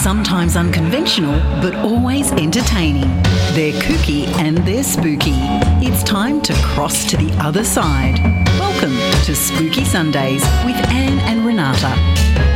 Sometimes unconventional, but always entertaining. They're kooky and they're spooky. It's time to cross to the other side. Welcome to Spooky Sundays with Anne and Renata.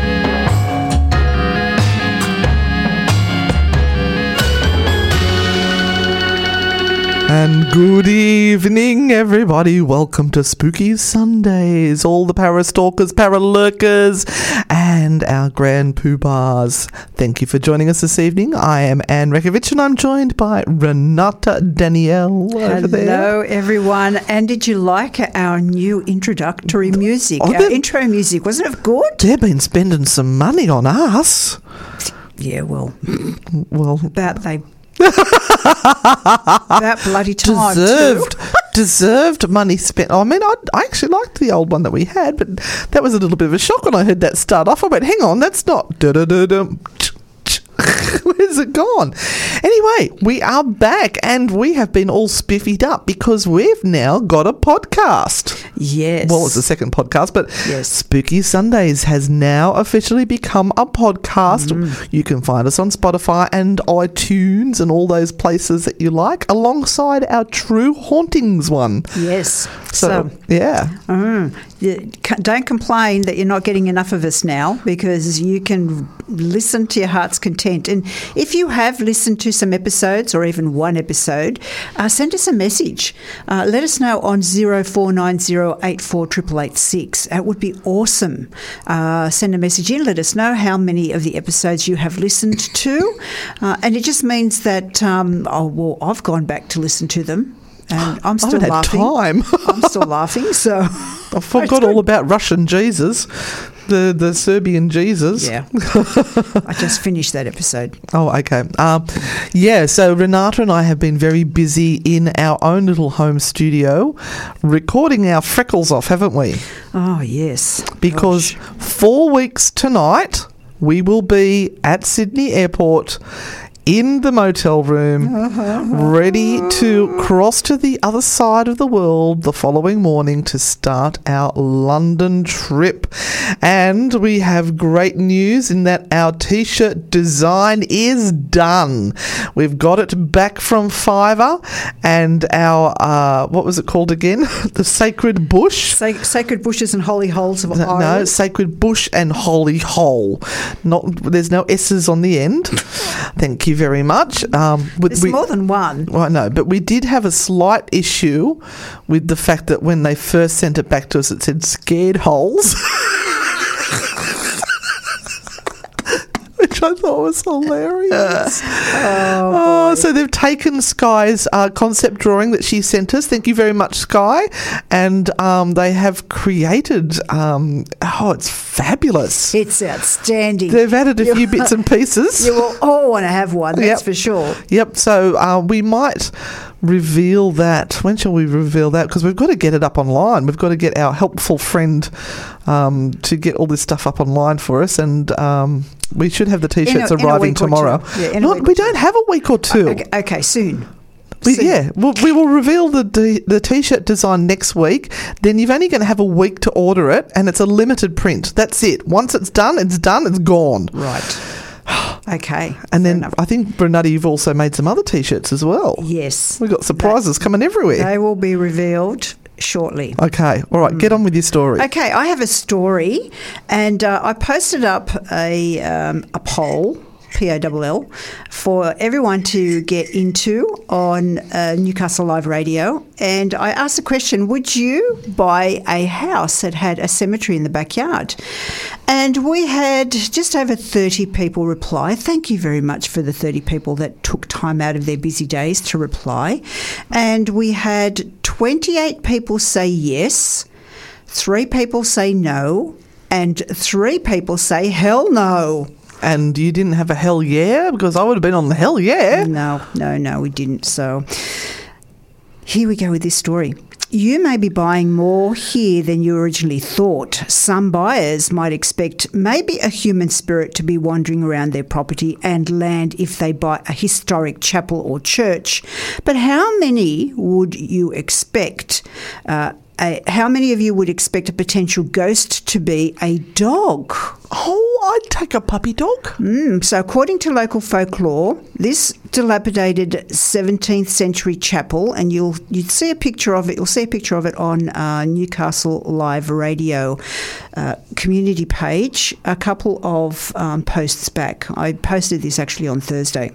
And good evening, everybody. Welcome to Spooky Sundays. All the parastalkers, paralurkers, and our grand poobahs. Thank you for joining us this evening. I am Anne Rekovich, and I'm joined by Renata Danielle over there. Hello, everyone. And did you like our new introductory music? Oh, our intro music, wasn't it good? They've been spending some money on us. Yeah, well, Well, about they. about bloody time. deserved deserved money spent. I mean, I, I actually liked the old one that we had, but that was a little bit of a shock when I heard that start off. I went, "Hang on, that's not." da-da-da-dum. Where's it gone? Anyway, we are back and we have been all spiffied up because we've now got a podcast. Yes. Well, it's the second podcast, but Yes. Spooky Sundays has now officially become a podcast. Mm. You can find us on Spotify and iTunes and all those places that you like, alongside our True Hauntings one. Yes. So, So, yeah. mm, don't complain that you're not getting enough of us now because you can listen to your heart's content. And if you have listened to some episodes or even one episode, uh, send us a message. Uh, let us know on 0490848886. That would be awesome. Uh, send a message in. Let us know how many of the episodes you have listened to. Uh, and it just means that, um, oh, well, I've gone back to listen to them. And I'm I still had laughing. time. I'm still laughing, so I forgot all about Russian Jesus, the, the Serbian Jesus. yeah. I just finished that episode. Oh, okay. Um, yeah, so Renata and I have been very busy in our own little home studio recording our freckles off, haven't we? Oh yes, Because Gosh. four weeks tonight, we will be at Sydney Airport in the motel room, ready to cross to the other side of the world the following morning to start our London trip. And we have great news in that our t shirt design is done. We've got it back from Fiverr, and our, uh, what was it called again? the Sacred Bush. Sa- sacred bushes and holy holes of No, no, sacred bush and holy hole. Not there's no s's on the end. Thank you very much. Um, with- There's we- more than one. well, know, but we did have a slight issue with the fact that when they first sent it back to us, it said scared holes. Which I thought was hilarious. oh, so they've taken Sky's uh, concept drawing that she sent us. Thank you very much, Sky. And um, they have created. Um, oh, it's fabulous. It's outstanding. They've added a few bits and pieces. You will all want to have one. That's Yep. for sure. Yep. So uh, we might reveal that. When shall we reveal that? Because we've got to get it up online. We've got to get our helpful friend um, to get all this stuff up online for us, and um, we should have the t-shirts in a arriving tomorrow. Yeah, Not- we don't have a week or two. Okay, okay, soon. We, yeah, we'll, we will reveal the the t-shirt design next week. Then you're only going to have a week to order it, and it's a limited print. That's it. Once it's done, it's done. It's gone. Right. Okay. And then enough. I think Bernardi, you've also made some other t-shirts as well. yes, We've got surprises coming everywhere. they will be revealed shortly. Okay, all right, get on with your story. Okay, I have a story, and uh, I posted up a um, a poll. P O L L for everyone to get into on uh, Newcastle Live Radio, and I asked the question: Would you buy a house that had a cemetery in the backyard? And we had just over thirty people reply. Thank you very much for the thirty people that took time out of their busy days to reply, and we had twenty-eight people say yes. Three people say no, and three people say hell no. And you didn't have a hell yeah? Because I would have been on the hell yeah. No, no, no, we didn't. So here we go with this story. You may be buying more here than you originally thought. Some buyers might expect maybe a human spirit to be wandering around their property and land if they buy a historic chapel or church. But how many would you expect? Uh, a, how many of you would expect a potential ghost to be a dog? Oh, I'd take a puppy dog. Mm, so, according to local folklore, this dilapidated 17th century chapel, and you'll you'd see a picture of it. You'll see a picture of it on uh, Newcastle Live Radio uh, community page. A couple of um, posts back, I posted this actually on Thursday.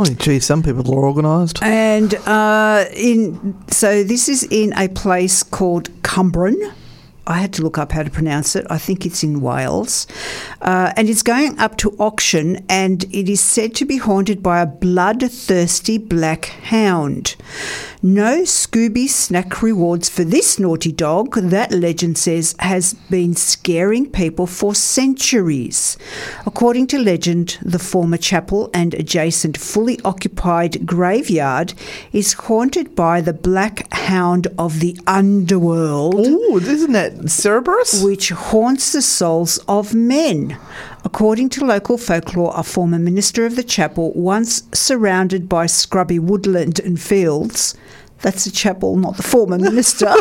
Oh, gee, some people are organised. And uh, in so this is in a place called Cwmbran. I had to look up how to pronounce it. I think it's in Wales. Uh, and it's going up to auction, and it is said to be haunted by a bloodthirsty black hound. No Scooby snack rewards for this naughty dog, that legend says, has been scaring people for centuries. According to legend, the former chapel and adjacent fully occupied graveyard is haunted by the black hound of the underworld Ooh, isn't that Cerberus? which haunts the souls of men. According to local folklore, a former minister of the chapel, once surrounded by scrubby woodland and fields, that's the chapel, not the former minister.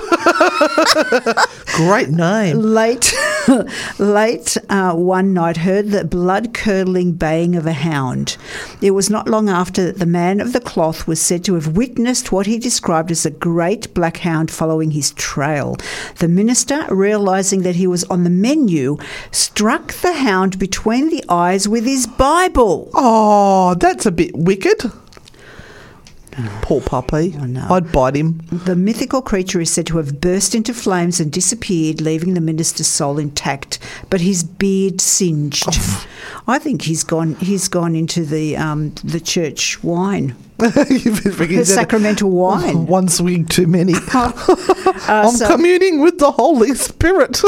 Great name. late, late uh, one night heard the blood curdling baying of a hound. It was not long after that the man of the cloth was said to have witnessed what he described as a great black hound following his trail. The minister, realizing that he was on the menu, struck the hound between the eyes with his Bible. Oh, that's a bit wicked. Poor puppy. no. I'd bite him. The mythical creature is said to have burst into flames and disappeared, leaving the minister's soul intact, but his beard singed. I think he's gone. He's gone into the um, the church wine, the sacramental wine. One swig too many. Uh, I'm so- communing with the Holy Spirit.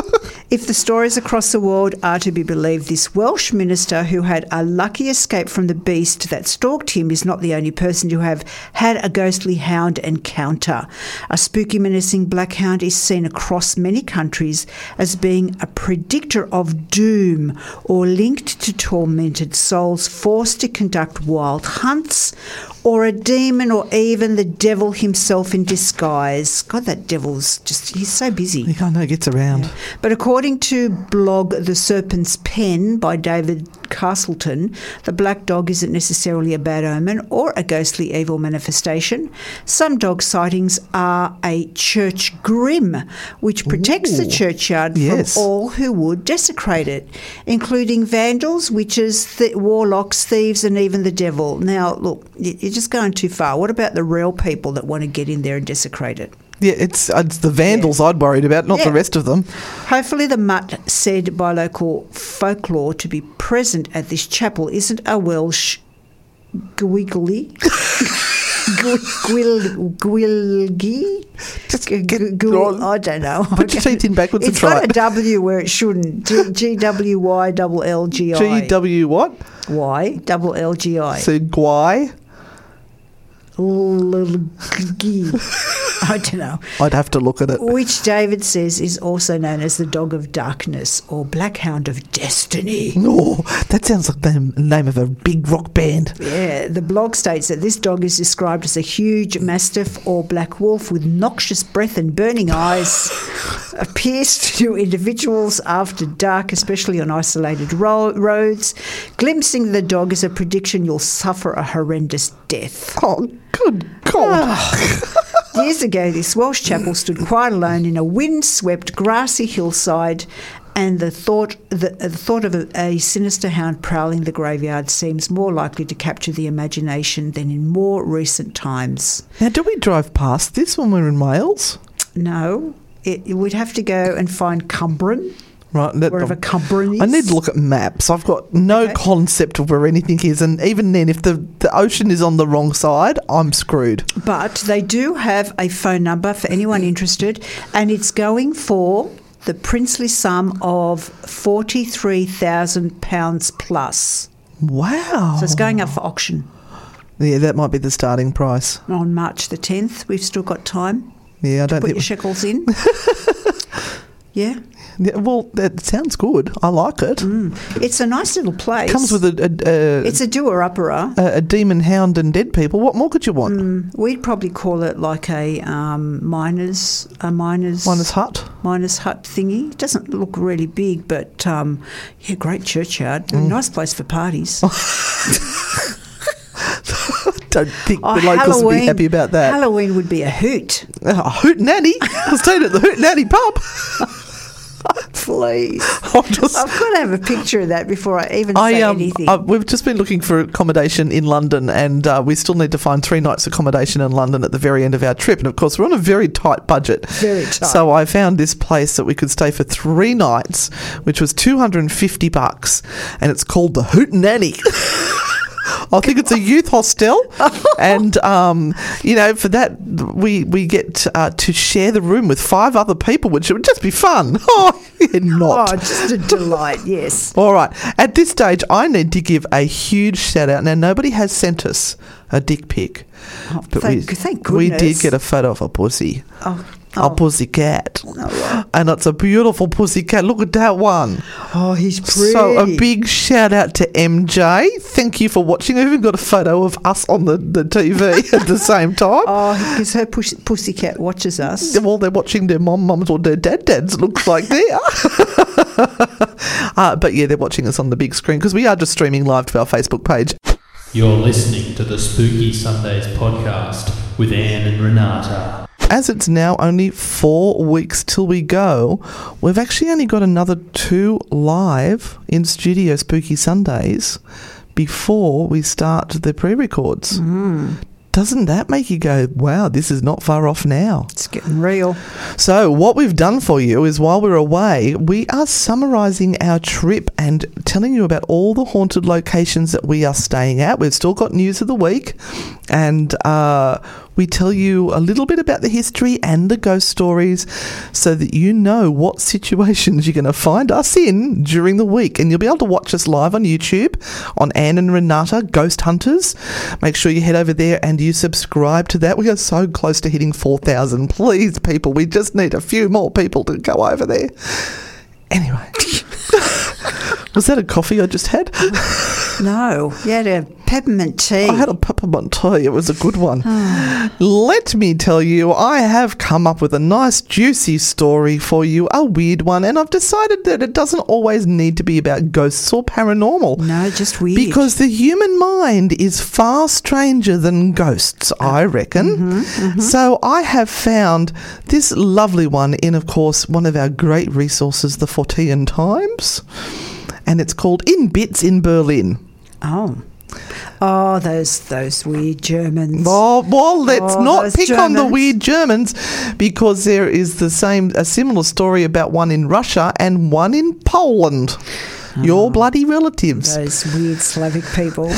If the stories across the world are to be believed, this Welsh minister who had a lucky escape from the beast that stalked him is not the only person to have had a ghostly hound encounter. A spooky, menacing black hound is seen across many countries as being a predictor of doom or linked to tormented souls forced to conduct wild hunts. Or a demon, or even the devil himself in disguise. God, that devil's just, he's so busy. I know, gets around. But according to blog The Serpent's Pen by David Castleton, the black dog isn't necessarily a bad omen or a ghostly evil manifestation. Some dog sightings are a church grim, which protects the churchyard yes. from all who would desecrate it, including vandals, witches, th- warlocks, thieves, and even the devil. Now, look, you're just going too far. What about the real people that want to get in there and desecrate it? Yeah, it's uh, it's the vandals I'd worried about, not Yeah. the rest of them. Hopefully, the mutt said by local folklore to be present at this chapel isn't a Welsh gwiggly. Gwil, gwilgi? Just G- get g- gw- I don't know. Put your teeth in backwards and It's try got a. W where it shouldn't. G- G W Y double L G I. G W what? Y double L G I. So. L-G. I don't know. I'd have to look at it. Which David says is also known as the dog of darkness or black hound of destiny. Oh, that sounds like the name of a big rock band. Yeah, the blog states that this dog is described as a huge mastiff or black wolf with noxious breath and burning eyes, appears to individuals after dark, especially on isolated ro- roads. Glimpsing the dog is a prediction you'll suffer a horrendous death. Oh, good God. Ah. Years ago, this Welsh chapel stood quite alone in a wind-swept grassy hillside, and the thought the, uh, the thought of a, a sinister hound prowling the graveyard seems more likely to capture the imagination than in more recent times. Now, do we drive past this when we're in Wales? No, it, we'd have to go and find Cwmbran, Right. that- wherever Cwmbran is. I need to look at maps. I've got no Okay. concept of where anything is, and even then, if the, the ocean is on the wrong side, I'm screwed. But they do have a phone number for anyone interested, and it's going for the princely sum of forty-three thousand pounds plus. Wow. So it's going up for auction yeah, that might be the starting price. on March the 10th. We've still got time. Yeah, I don't Put think. your shekels in. yeah. Yeah, well, that sounds good. I like it. It's a nice little place. Comes with a a, a, It's a doer upperer. a, a demon hound and dead people. What more could you want? Mm. We'd probably call it like a um, miners a miners Minus hut. miners hut thingy. It doesn't look really big, but um, yeah, great churchyard. Mm. Nice place for parties. Don't think Oh, the locals would be happy about that. Halloween would be a hoot. A Hoot Nanny. I was staying at the Hoot Nanny pub. Please. Just. I've got to have a picture of that before I even I say um, anything. I, we've just been looking for accommodation in London, and uh, we still need to find three nights accommodation in London at the very end of our trip. And of course, we're on a very tight budget. Very tight. So I found this place that we could stay for three nights, which was two hundred and fifty bucks, and it's called the Hoot Nanny. I think it's a youth hostel, and um, you know, for that we we get uh, to share the room with five other people, which would just be fun. Oh, yeah, not. oh, just a delight, yes. All right. At this stage, I need to give a huge shout out. Now, nobody has sent us a dick pic, Oh, but thank, we thank we did get a photo of a pussy, Oh, a oh, pussy cat, wow. and it's a beautiful pussy cat. Look at that one. oh, he's pretty. So a big shout out to MJ. Thank you for watching. I even got a photo of us on the, the TV at the same time. Oh, because her push, pussycat watches us. While they're watching their mom mums or their dad dads, looks like they are. uh, but yeah, they're watching us on the big screen because we are just streaming live to our Facebook page. You're listening to the Spooky Sundays podcast with Anne and Renata. As it's now only four weeks till we go, we've actually only got another two live in studio Spooky Sundays before we start the pre records. Doesn't that make you go, wow, this is not far off now? It's getting real. So, what we've done for you is while we're away, we are summarising our trip and telling you about all the haunted locations that we are staying at. We've still got news of the week, and uh, we tell you a little bit about the history and the ghost stories so that you know what situations you're going to find us in during the week. And you'll be able to watch us live on YouTube on Anne and Renata Ghost Hunters. Make sure you head over there and you subscribe to that. We are so close to hitting 4,000. Please, people, we just need a few more people to go over there. Anyway. Was that a coffee I just had? No, you had a peppermint tea. I had a peppermint tea. It was a good one. Ah. Let me tell you, I have come up with a nice, juicy story for you, a weird one, and I've decided that it doesn't always need to be about ghosts or paranormal. no, just weird. Because the human mind is far stranger than ghosts, uh, I reckon. Mm-hmm, mm-hmm. So I have found this lovely one in, of course, one of our great resources, the Fortean Times. And it's called In Bits in Berlin. oh, oh, those those weird Germans. Oh, well, let's Oh, not pick on the weird Germans because there is the same, a similar story about one in Russia and one in Poland. Your bloody relatives. Those weird Slavic people.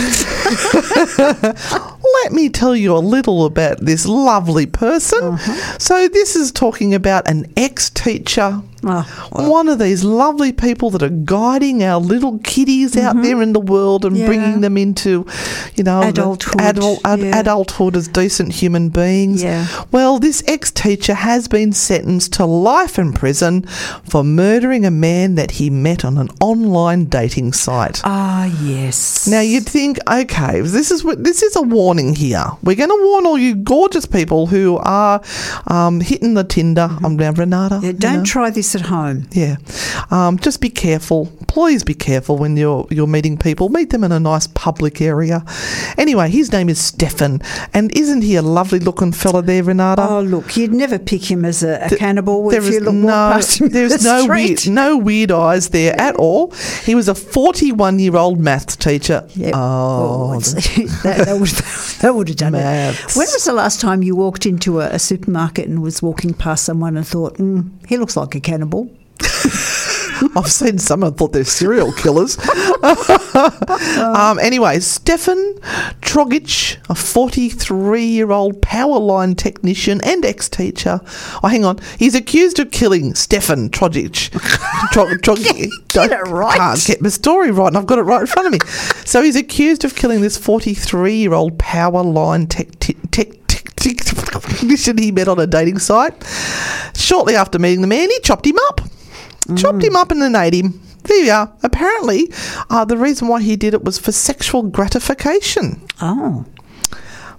Let me tell you a little about this lovely person. Uh-huh. So, this is talking about an ex teacher. Oh, One of these lovely people that are guiding our little kiddies out there in the world and Mm-hmm. Yeah. bringing them into, you know, Adulthood, adult, ad- yeah. adulthood as decent human beings. Yeah. Well, this ex teacher has been sentenced to life in prison for murdering a man that he met on an online dating site. ah, yes. Now you'd think, okay, this is what this is a warning here. We're going to warn all you gorgeous people who are um, hitting the Tinder. I'm now Renata. Yeah, don't know. try this at home. Yeah, um, just be careful. Please be careful when you're you're meeting people. Meet them in a nice public area. Anyway, his name is Stefan, and isn't he a lovely looking fella there, Renata? Oh, look, you'd never pick him as a, a cannibal There if you look no, past him there's the no street. weird, no weird eyes there at all. He was a 41 year old maths teacher. Yep. Oh, that, that would that would have done Maths. it. When was the last time you walked into a, a supermarket and was walking past someone and thought, mm, "He looks like a cannibal"? I've seen some and thought they're serial killers. um, anyway, Stefan Trogic, a 43 year old power line technician and ex teacher. Oh, hang on. He's accused of killing Stefan Trogic. Tro- Trogic. Get it right. Can't get my story right, and I've got it right in front of me. So he's accused of killing this 43 year old power line tech. tech, tech tech- technician he met on a dating site. Shortly after meeting the man, he chopped him up. Chopped him up and then ate him. There you are. Apparently, uh, the reason why he did it was for sexual gratification. Oh,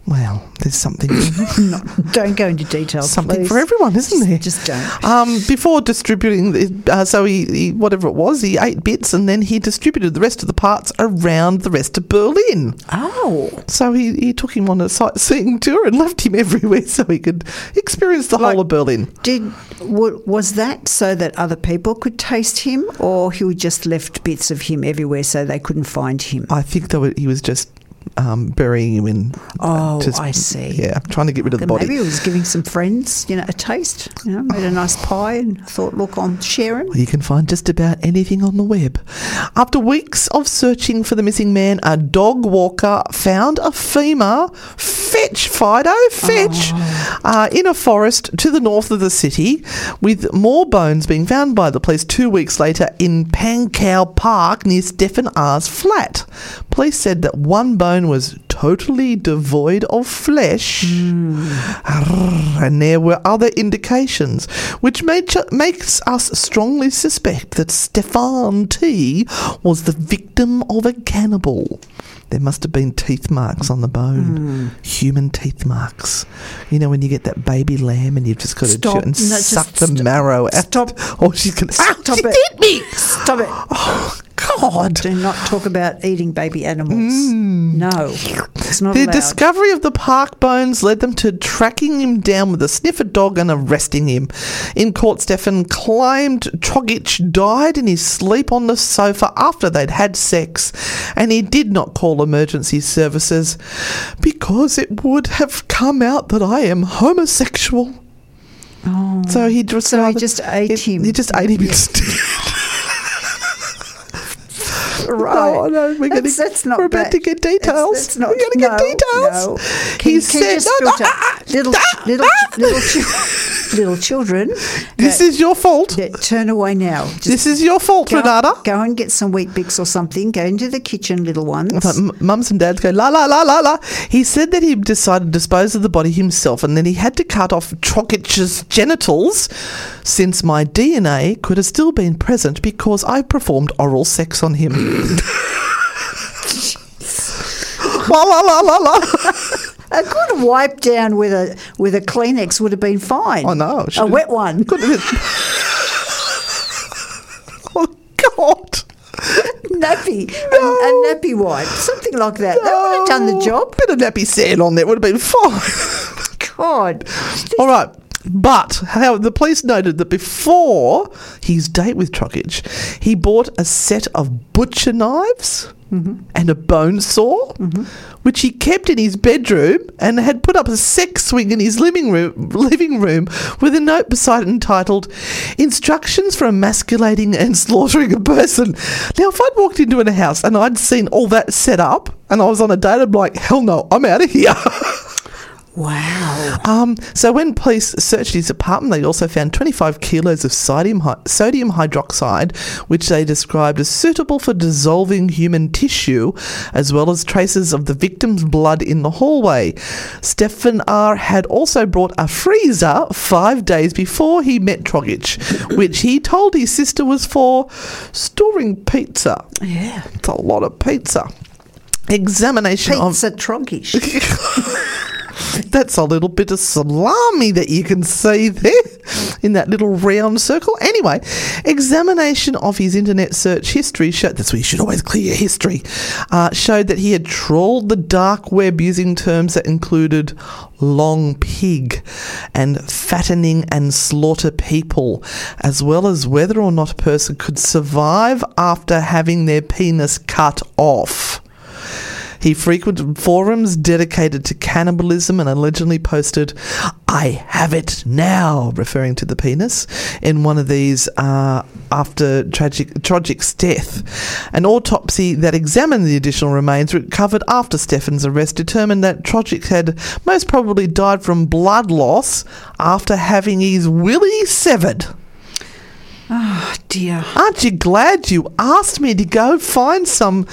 Well, there's something don't go into details. something please. for everyone, isn't there? Just don't. Um, before distributing, the- uh, so he, he whatever it was, he ate bits and then he distributed the rest of the parts around the rest of Berlin. Oh, So he, he took him on a sightseeing tour and left him everywhere so he could experience the Like- whole of Berlin. did wa- was that so that other people could taste him, or he just left bits of him everywhere so they couldn't find him? I think though he was just um, burying him in. uh, Oh, just- I see. Yeah, trying to get rid of the body. Maybe he was giving some friends, you know, a taste. You know, made a nice pie and thought, look, I'm sharing. You can find just about anything on the web. After weeks of searching for the missing man, a dog walker found a femur, fetch, Fido, fetch, uh, in a forest to the north of the city, with more bones being found by the police two weeks later in Pankow Park near Stefan R's flat. Police said that one bone was totally devoid of flesh, hmm. and there were other indications, which made, makes us strongly suspect that Stefan T was the victim of a cannibal. There must have been teeth marks on the bone, hmm. human teeth marks. You know when you get that baby lamb and you've just got to chew and No, suck the st- marrow out. stop. Oh, she's to. Stop she it. did me. Stop it. Oh, God. Do not talk about eating baby animals. Mm. No, it's not The allowed. discovery of the park bones led them to tracking him down with a sniffer dog and arresting him. In court, Stefan claimed Trogic died in his sleep on the sofa after they'd had sex, and he did not call emergency services because it would have come out that I am homosexual. oh. So he just So he just ate him. He just ate him instead. right. No, no, we're, gonna, That's- that's not we're about bad. to get details. not- we're going to no, get details. no. He Can, can said, you just no, no, filter ah, little, ah, little, ah. little, little children. This that- is your fault. turn away now. Just This is your fault, go, Renata. Go and get some Weet-Bix or something. Go into the kitchen, little ones. Mums and dads go la la la la la. He said that he decided to dispose of the body himself, and then he had to cut off Trokic's genitals, since my DNA could have still been present because I performed oral sex on him. La la la la la. A good wipe down with a with a Kleenex would have been fine. I know. A wet one. Could have been. oh God. nappy. A, a nappy wipe. Something like that. That would have done the job. Bit of Napisan on there would have been fine. God. All right. But how the police noted that before his date with Trokic, he bought a set of butcher knives mm-hmm. and a bone saw, mm-hmm. which he kept in his bedroom and had put up a sex swing in his living room, living room with a note beside it entitled "Instructions for emasculating and slaughtering a person." Now, if I'd walked into a house and I'd seen all that set up and I was on a date, I'd be like, "Hell no, I'm out of here." Wow. Um, so when police searched his apartment, they also found 25 kilos of sodium, hy- sodium hydroxide, which they described as suitable for dissolving human tissue, as well as traces of the victim's blood in the hallway. Stefan R. had also brought a freezer five days before he met Trogic, which he told his sister was for storing pizza. Yeah. It's a lot of pizza. Examination of Pizza tronkish. That's a little bit of salami that you can see there in that little round circle. Anyway, examination of his internet search history showed that's where you should always clear your history. Uh, showed that he had trawled the dark web using terms that included long pig and fattening and slaughter people, as well as whether or not a person could survive after having their penis cut off. He frequented forums dedicated to cannibalism and allegedly posted, I have it now, referring to the penis, in one of these uh, after tragic, Trogic's death. An autopsy that examined the additional remains recovered after Stefan's arrest determined that Trogic had most probably died from blood loss after having his willy severed. oh dear. Aren't you glad you asked me to go find some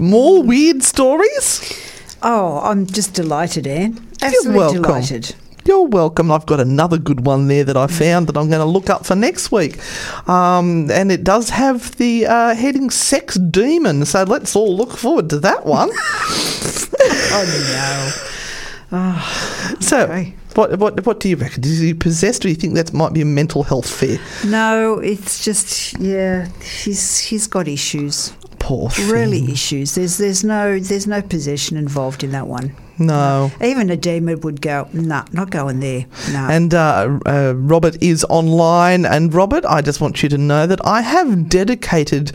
more weird stories? Oh, I'm just delighted, Anne. Absolutely welcome. delighted. You're welcome. I've got another good one there that I found that I'm going to look up for next week. Um, and it does have the uh, heading Sex Demon. So let's all look forward to that one. Oh no. so, Okay. what, what, what do you reckon? Is he possessed or do you think that might be a mental health fear? no! No, it's just yeah. He's he's got issues. Poor thing. Really issues. There's there's no there's no possession involved in that one. No. Even a demon would go, nah, not going there. No. And uh, uh, Robert is online. And Robert, I just want you to know that I have dedicated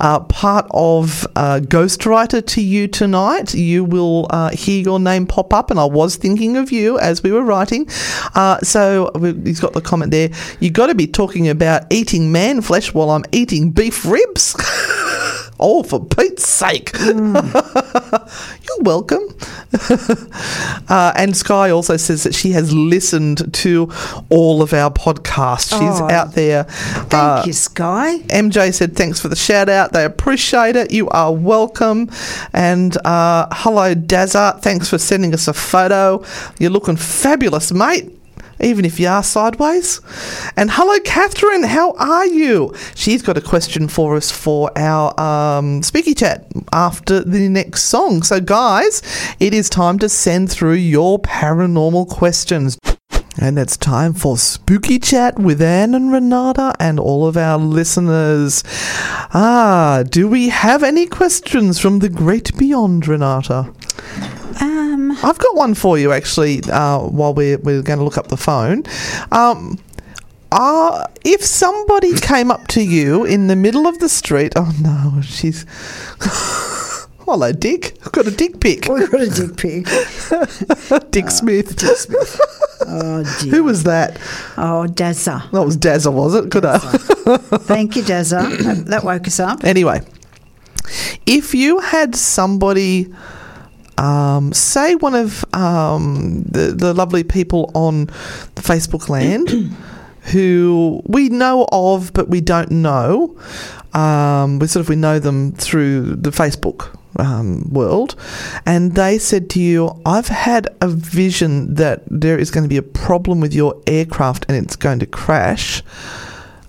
uh, part of uh, Ghostwriter to you tonight. You will uh, hear your name pop up, and I was thinking of you as we were writing. Uh, so we- he's got the comment there. You've got to be talking about eating man flesh while I'm eating beef ribs. Oh, for Pete's sake. You're welcome. uh, and Sky also says that she has listened to all of our podcasts. She's Oh, out there. Thank Uh, you, Sky. MJ said, thanks for the shout out. They appreciate it. You are welcome. And uh, hello, Dazza. Thanks for sending us a photo. You're looking fabulous, mate. Even if you are sideways. And hello, Catherine. How are you? She's got a question for us for our um, speaky chat after the next song. So, guys, it is time to send through your paranormal questions. And it's time for Spooky Chat with Anne and Renata and all of our listeners. Ah, do we have any questions from the great beyond, Renata? Um, I've got one for you actually. Uh, while we're we're going to look up the phone, um, uh, if somebody came up to you in the middle of the street, oh no, she's. Hello, Dick. I've got a dick pic. We've got a dick pic. Dick Smith. Oh dear. Who was that? Oh, Dazza. That was Dazza, was it? Good. uh, Thank you, Dazza. That, that woke us up. Anyway, if you had somebody, um, say one of um, the, the lovely people on Facebook land who we know of but we don't know, um, we sort of we know them through the Facebook um, world, and they said to you, "I've had a vision that there is going to be a problem with your aircraft and it's going to crash."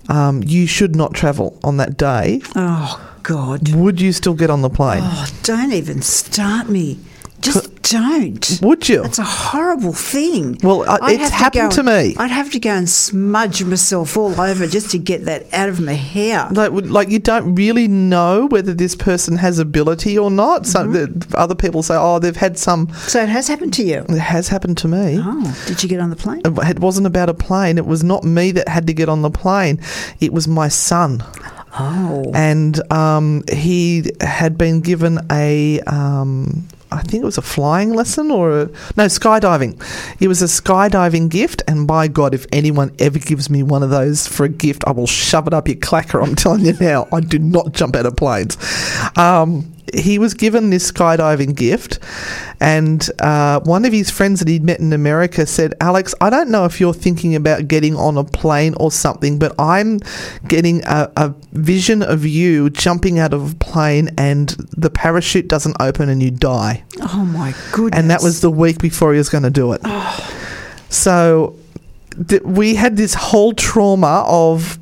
Um, you should not travel on that day. Oh God. Would you still get on the plane? Oh, don't even start me. Just don't. Would you? It's a horrible thing. Well, uh, it's happened go to and- me. I'd have to go and smudge myself all over just to get that out of my hair. Like, like you don't really know whether this person has ability or not. Some Mm-hmm. the other people say, "Oh, they've had some." So it has happened to you. It has happened to me. Oh, did you get on the plane? It wasn't about a plane. It was not me that had to get on the plane. It was my son. Oh. and um, he had been given a um, I think it was a flying lesson or a, no skydiving. It was a skydiving gift, and by God, if anyone ever gives me one of those for a gift, I will shove it up your clacker. I'm telling you now, I do not jump out of planes. Um, he was given this skydiving gift, and uh, one of his friends that he'd met in America said, Alex, I don't know if you're thinking about getting on a plane or something, but I'm getting a, a vision of you jumping out of a plane and the parachute doesn't open and you die. Oh my goodness. And that was the week before he was going to do it. So th- we had this whole trauma of.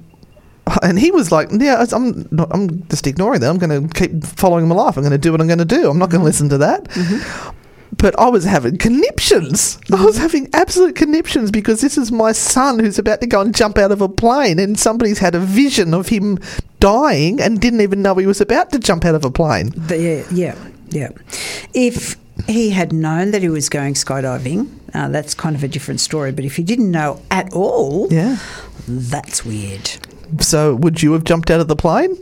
And he was like, "Yeah, I'm not, I'm just ignoring that. I'm going to keep following my life. I'm going to do what I'm going to do. I'm not going to mm-hmm. listen to that." Mm-hmm. But I was having conniptions. I was mm-hmm. having absolute conniptions because this is my son who's about to go and jump out of a plane, and somebody's had a vision of him dying and didn't even know he was about to jump out of a plane. Yeah, yeah, yeah. If he had known that he was going skydiving, uh, that's kind of a different story. But if he didn't know at all, Yeah. that's weird. So, would you have jumped out of the plane?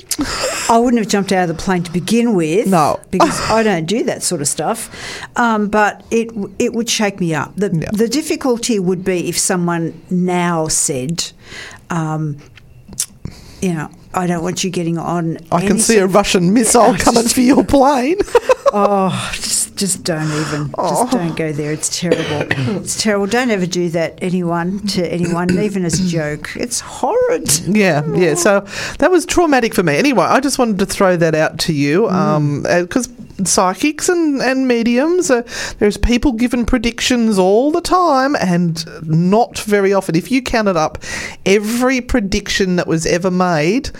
I wouldn't have jumped out of the plane to begin with. No. because I don't do that sort of stuff. Um, but it it would shake me up. The Yeah. the difficulty would be if someone now said, um, you know, I don't want you getting on. I can see a Russian missile coming for your plane. Oh, just just don't even. Oh. Just don't go there. It's terrible. it's terrible. Don't ever do that anyone to anyone, even as a joke. It's horrid. yeah, yeah. So that was traumatic for me. Anyway, I just wanted to throw that out to you Mm. because psychics and, and mediums. Uh, there's people given predictions all the time and not very often. If you counted up every prediction that was ever made,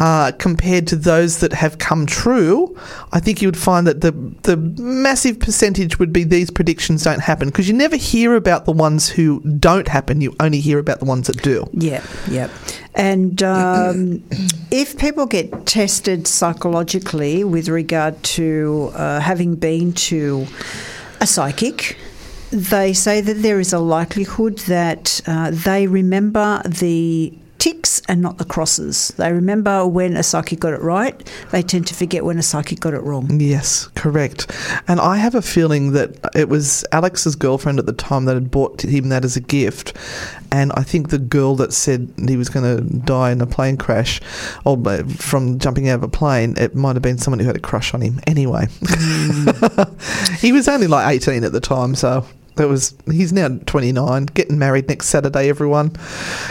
uh, compared to those that have come true, I think you would find that the the massive percentage would be these predictions don't happen because you never hear about the ones who don't happen. You only hear about the ones that do. Yeah, yeah. And um, if people get tested psychologically with regard to uh, having been to a psychic, they say that there is a likelihood that uh, they remember the and not the crosses. They remember when a psychic got it right. They tend to forget when a psychic got it wrong. Yes, correct. And I have a feeling that it was Alex's girlfriend at the time that had bought him that as a gift. And I think the girl that said he was going to die in a plane crash or from jumping out of a plane, it might have been someone who had a crush on him. Anyway, mm. he was only like 18 at the time, so that was he's now 29, getting married next Saturday, everyone.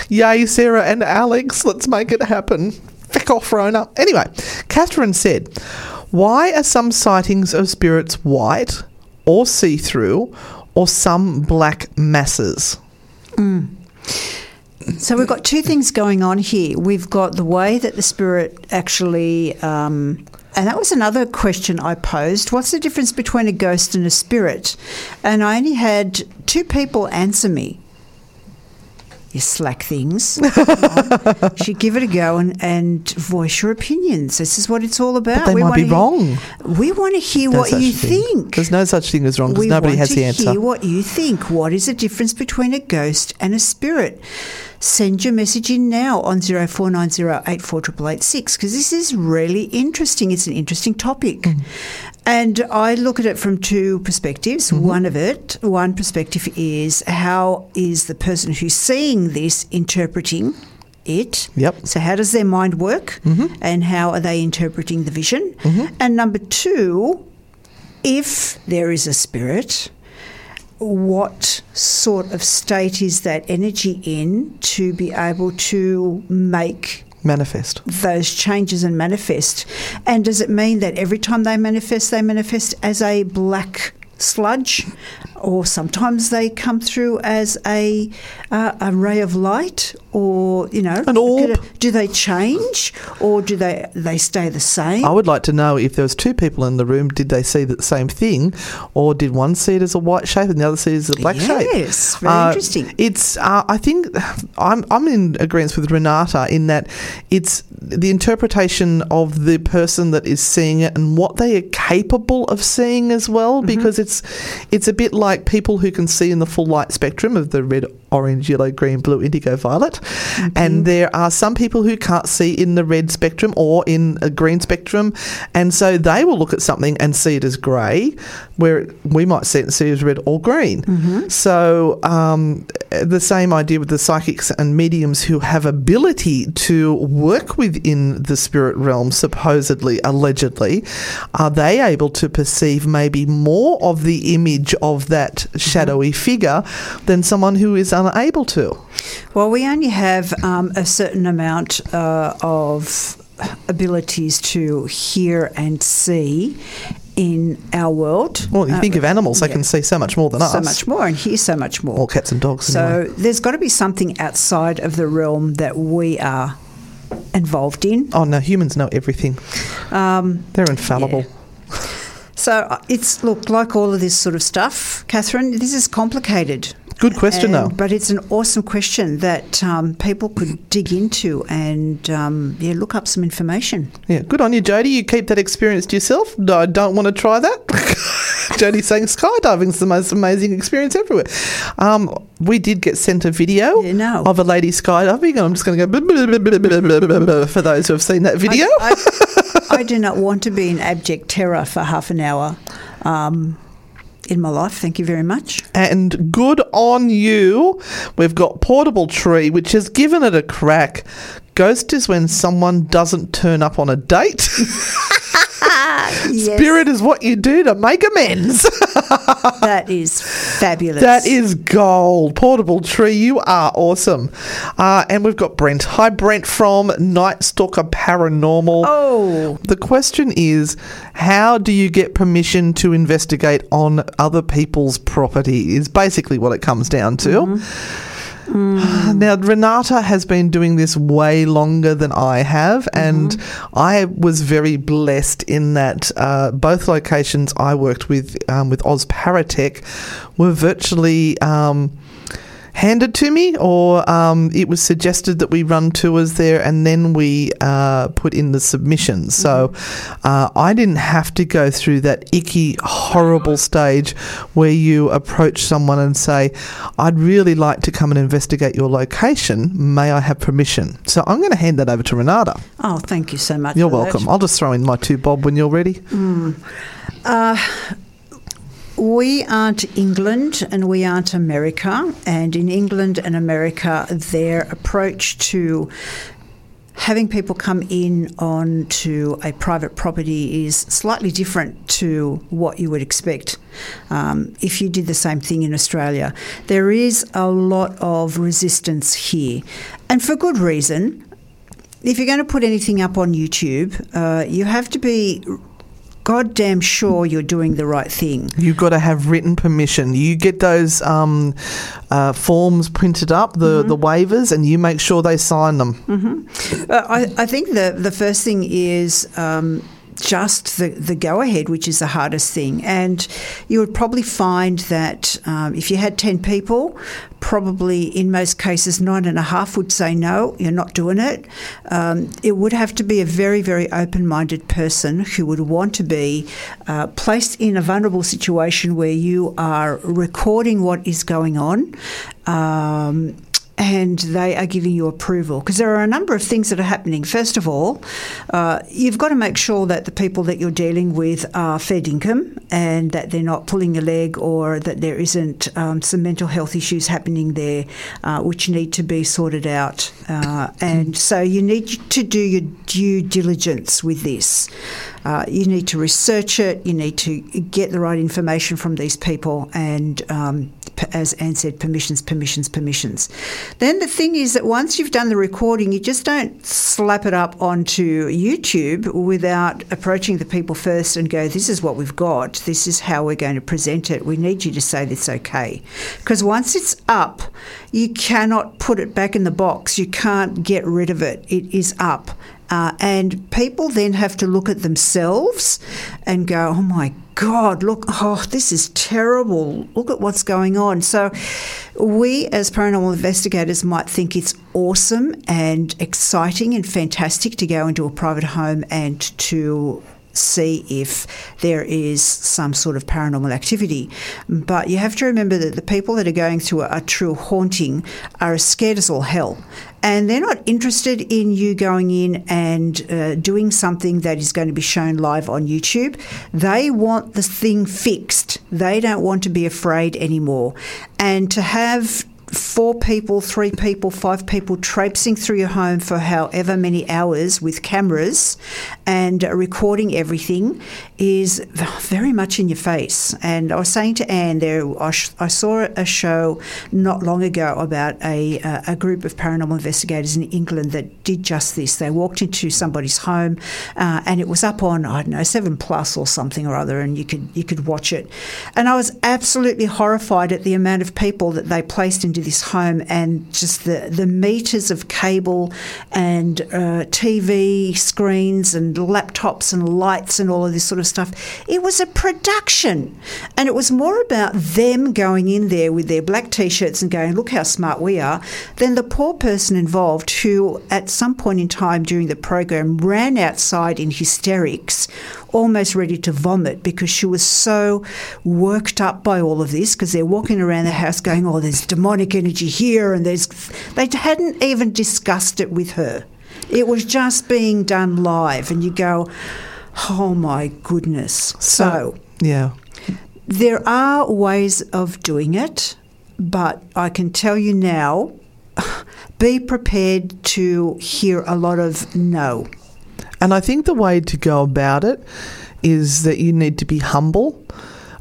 Yay, Sarah and Alex, let's make it happen. Feck off, Rona. Anyway, Catherine said, Why are some sightings of spirits white or see through or some black masses? So we've got two things going on here. We've got the way that the spirit actually, um, and that was another question I posed. What's the difference between a ghost and a spirit? And I only had two people answer me. You slack things. Should give it a go and, and voice your opinions. This is what it's all about. they might be hear- wrong. We want to hear No what you thing. think. There's no such thing as wrong because We nobody want has to the answer. Hear what you think. What is the difference between a ghost and a spirit? Send your message in now on 0490848886 because this is really interesting. It's an interesting topic. Mm. And I look at it from two perspectives. Mm-hmm. One of it, one perspective is how is the person who's seeing this interpreting it? Yep. Mm-hmm. So, how does their mind work? And how are they interpreting the vision? And number two, if there is a spirit, what sort of state is that energy in to be able to make Manifest. those changes and manifest? And does it mean that every time they manifest, they manifest as a black sludge, or sometimes they come through as a uh, a ray of light, or you know, An orb. Do they change, or do they they stay the same? I would like to know if there was two people in the room, did they see the same thing, or did one see it as a white shape and the other see it as a black shape? Yes, very Uh, interesting. It's. Uh, I think I'm. I'm in agreement with Renata in that it's the interpretation of the person that is seeing it and what they are capable of seeing as well, Mm-hmm. because it's it's a bit like people who can see in the full light spectrum of the red, orange, yellow, green, blue, indigo, violet, Mm-hmm. and there are some people who can't see in the red spectrum or in a green spectrum, and so they will look at something and see it as grey, where we might see it and see it as red or green. So um, the same idea with the psychics and mediums who have ability to work within the spirit realm, supposedly, allegedly, are they able to perceive maybe more of the image of that shadowy figure than someone who is unable to? Well, we only have um, a certain amount uh, of abilities to hear and see in our world. Well, you Uh, think of animals, they yeah. can see so much more than us. so much more and hear so much more. Or cats and dogs. So anyway. there's got to be something outside of the realm that we are involved in. Oh no, humans know everything. Um, They're infallible. so uh, it's look like all of this sort of stuff, Catherine. This is complicated. Good question, And- though. But it's an awesome question that um, people could dig into and um, yeah, look up some information. Yeah, good on you, Jody. You keep that experience to yourself. No, I don't want to try that. Jody's saying skydiving's the most amazing experience everywhere. Um, we did get sent a video Yeah, no. of a lady skydiving, and I'm just going to go for those who have seen that video. I, I, I do not want to be in abject terror for half an hour um, in my life. Thank you very much. and good on you. We've got Portable Tree, which has given it a crack. Ghost is when someone doesn't turn up on a date. Yes. Spirit is what you do to make amends. that is fabulous. That is gold. Portable tree, you are awesome. Uh, and we've got Brent. Hi, Brent from Night Stalker Paranormal. Oh. The question is how do you get permission to investigate on other people's property? Is basically what it comes down to. Mm-hmm. Now, Renata has been doing this way longer than I have, and I was very blessed in that uh, both locations I worked with um, with Oz Paratech were virtually. Um, handed to me, or um, it was suggested that we run tours there and then we uh, put in the submissions. So uh, I didn't have to go through that icky, horrible stage where you approach someone and say, I'd really like to come and investigate your location. May I have permission? So I'm going to hand that over to Renata. Oh, thank you so much. You're for that. welcome. I'll just throw in my two bob when you're ready. We aren't England and we aren't America. And in England and America, their approach to having people come in onto a private property is slightly different to what you would expect um, if you did the same thing in Australia. There is a lot of resistance here, and for good reason. If you're going to put anything up on YouTube, uh, you have to be goddamn sure you're doing the right thing. You've got to have written permission. You get those um, uh, forms printed up, the, the waivers, and you make sure they sign them. Uh, I, I think the, the first thing is um, just the, the go ahead, which is the hardest thing. And you would probably find that um, if you had 10 people, probably in most cases, nine and a half would say, no, you're not doing it. Um, it would have to be a very, very open minded person who would want to be uh, placed in a vulnerable situation where you are recording what is going on. Um, and they are giving you approval because there are a number of things that are happening. First of all, uh, you've got to make sure that the people that you're dealing with are fed income and that they're not pulling a leg or that there isn't um, some mental health issues happening there uh, which need to be sorted out. Uh, and so you need to do your due diligence with this. Uh, you need to research it. You need to get the right information from these people, and um, as Anne said, permissions, permissions, permissions. Then the thing is that once you've done the recording, you just don't slap it up onto YouTube without approaching the people first and go, "This is what we've got. This is how we're going to present it. We need you to say that's okay." Because once it's up, you cannot put it back in the box. You can't get rid of it. It is up. Uh, and people then have to look at themselves and go, oh my God, look, oh, this is terrible. Look at what's going on. So, we as paranormal investigators might think it's awesome and exciting and fantastic to go into a private home and to see if there is some sort of paranormal activity. But you have to remember that the people that are going through a, a true haunting are as scared as all hell. And they're not interested in you going in and uh, doing something that is going to be shown live on YouTube. They want the thing fixed. They don't want to be afraid anymore. And to have four people, three people, five people traipsing through your home for however many hours with cameras and recording everything is very much in your face. And I was saying to Anne there, I, sh- I saw a show not long ago about a, uh, a group of paranormal investigators in England that did just this. They walked into somebody's home uh, and it was up on, I don't know, 7 Plus or something or other, and you could, you could watch it. And I was absolutely horrified at the amount of people that they placed into this home and just the, the meters of cable and uh, TV screens and laptops and lights and all of this sort of stuff. It was a production. And it was more about them going in there with their black t shirts and going, look how smart we are, than the poor person involved who, at some point in time during the program, ran outside in hysterics almost ready to vomit because she was so worked up by all of this because they're walking around the house going, oh, there's demonic energy here, and there's. They hadn't even discussed it with her. It was just being done live, and you go, oh my goodness. So, Yeah. there are ways of doing it, but I can tell you now be prepared to hear a lot of no. And I think the way to go about it is that you need to be humble.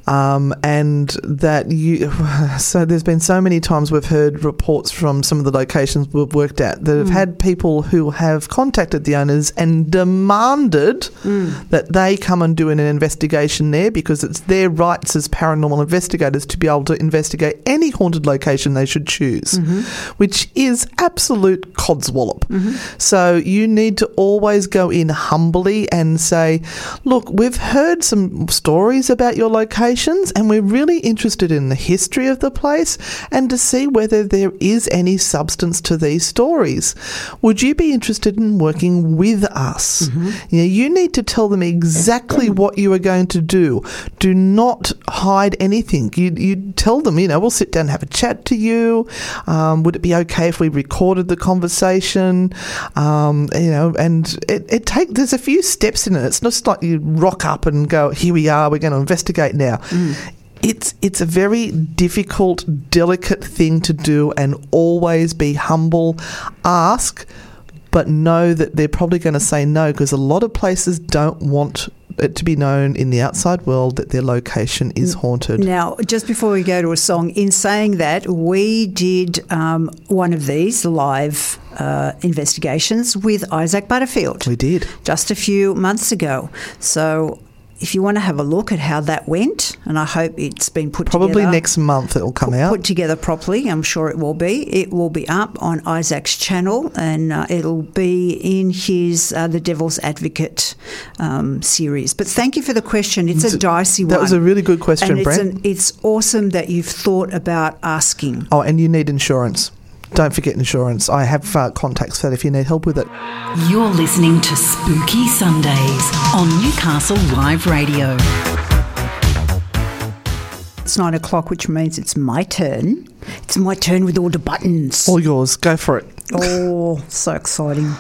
Um, and that you. So there's been so many times we've heard reports from some of the locations we've worked at that have hmm. had people who have contacted the owners and demanded hmm. that they come and do an investigation there because it's their rights as paranormal investigators to be able to investigate any haunted location they should choose, mm-hmm. which is absolute codswallop. Mm-hmm. So you need to always go in humbly and say, look, we've heard some stories about your locations and we're really interested in the history of the place and to see whether there is any substance to these stories. Would you be interested in working with us? You, know, you need to tell them exactly what you are going to do. Do not hide anything. You, you tell them, you know, we'll sit down and have a chat to you. Um, would it be okay if we recorded the conversation? Um, you know, and it, it take there's a few steps in it. It's not just like you rock up and go, here we are, we're going to investigate now. It's it's a very difficult, delicate thing to do, and always be humble. Ask, but know that they're probably going to say no because a lot of places don't want it to be known in the outside world that their location is haunted. Now, just before we go to a song, in saying that, we did um, one of these live uh, investigations with Isaac Butterfield. We did. Just a few months ago. So if you want to have a look at how that went, and I hope it's been put Probably together, next month it'll come out. put together properly. I'm sure it will be. It will be up on Isaac's channel, and uh, it'll be in his uh, The Devil's Advocate um, series. But thank you for the question. It's a dicey one. That was a really good question, and it's, Brent. an, it's awesome that you've thought about asking. Oh, and you need insurance. Don't forget insurance. I have uh, contacts for that if you need help with it. You're listening to Spooky Sundays on Newcastle Live Radio. It's nine o'clock, which means it's my turn. It's my turn with all the buttons. All yours. Go for it. Oh, so exciting.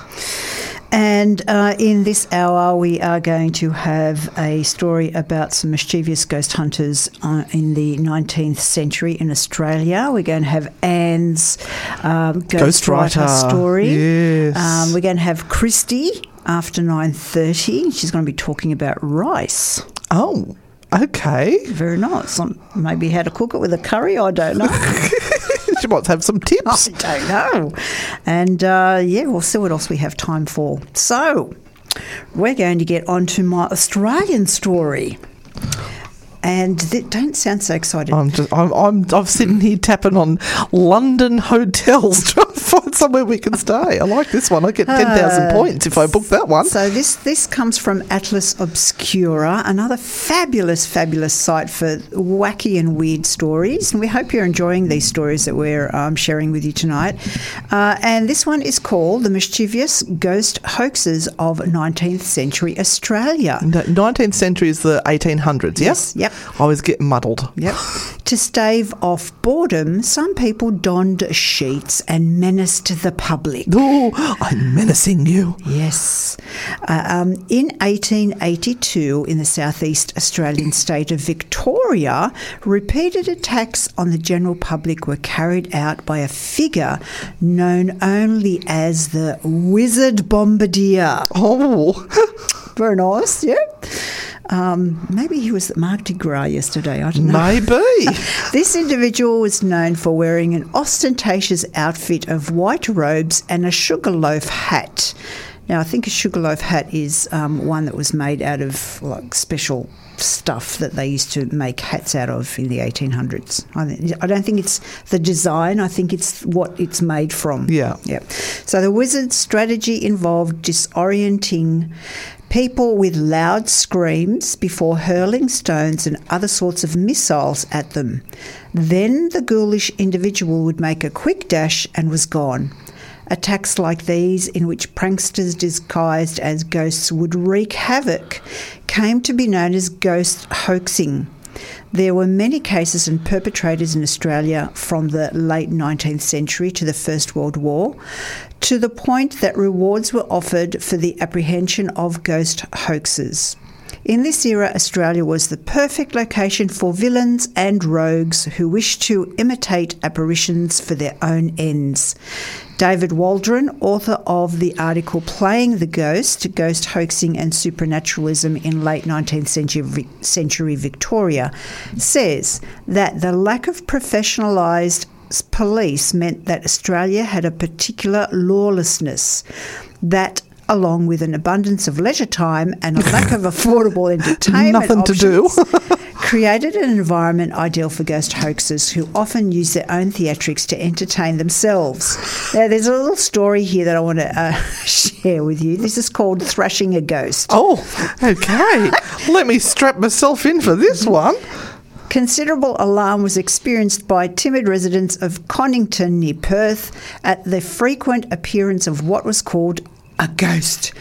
And uh, in this hour, we are going to have a story about some mischievous ghost hunters uh, in the 19th century in Australia. We're going to have Anne's um, ghost, Ghostwriter. story. Yes. Um, we're going to have Christy after 9.30. She's going to be talking about rice. Oh, okay. Very nice. Maybe how to cook it with a curry, I don't know. she might have some tips. I don't know. And uh, yeah, we'll see what else we have time for. So, we're going to get on to my Australian story. And th- don't sound so excited. I'm just, I'm, I'm, I'm sitting here tapping on London hotels find somewhere we can stay. I like this one. I get 10,000 points if I book that one. So this this comes from Atlas Obscura, another fabulous, fabulous site for wacky and weird stories. And we hope you're enjoying these stories that we're um, sharing with you tonight. Uh, and this one is called "The Mischievous Ghost Hoaxes of 19th Century Australia." No, 19th century is the 1800s, Yes, yeah? yep. I always get muddled. Yep. to stave off boredom, some people donned sheets and menaced the public. Oh, I'm menacing you. Yes. Uh, um, in 1882, in the southeast Australian state of Victoria, repeated attacks on the general public were carried out by a figure known only as the Wizard Bombardier. Oh, Very nice, yeah. Um, maybe he was at Mardi Gras yesterday, I don't know. maybe. This individual was known for wearing an ostentatious outfit of white robes and a sugarloaf hat. Now, I think a sugarloaf hat is um, one that was made out of like special stuff that they used to make hats out of in the 1800s. I, th- I don't think it's the design, I think it's what it's made from. Yeah. Yeah. So the wizard's strategy involved disorienting people with loud screams before hurling stones and other sorts of missiles at them. Then the ghoulish individual would make a quick dash and was gone. Attacks like these, in which pranksters disguised as ghosts would wreak havoc, came to be known as ghost hoaxing. There were many cases and perpetrators in Australia from the late 19th century to the First World War, to the point that rewards were offered for the apprehension of ghost hoaxes. In this era, Australia was the perfect location for villains and rogues who wished to imitate apparitions for their own ends. David Waldron, author of the article Playing the Ghost Ghost Hoaxing and Supernaturalism in Late 19th Century, century Victoria, says that the lack of professionalised police meant that Australia had a particular lawlessness that along with an abundance of leisure time and a lack of affordable entertainment Nothing to do. created an environment ideal for ghost hoaxers who often use their own theatrics to entertain themselves. Now, there's a little story here that I want to uh, share with you. This is called Thrashing a Ghost. Oh, okay. Let me strap myself in for this one. Considerable alarm was experienced by timid residents of Cannington near Perth at the frequent appearance of what was called a ghost.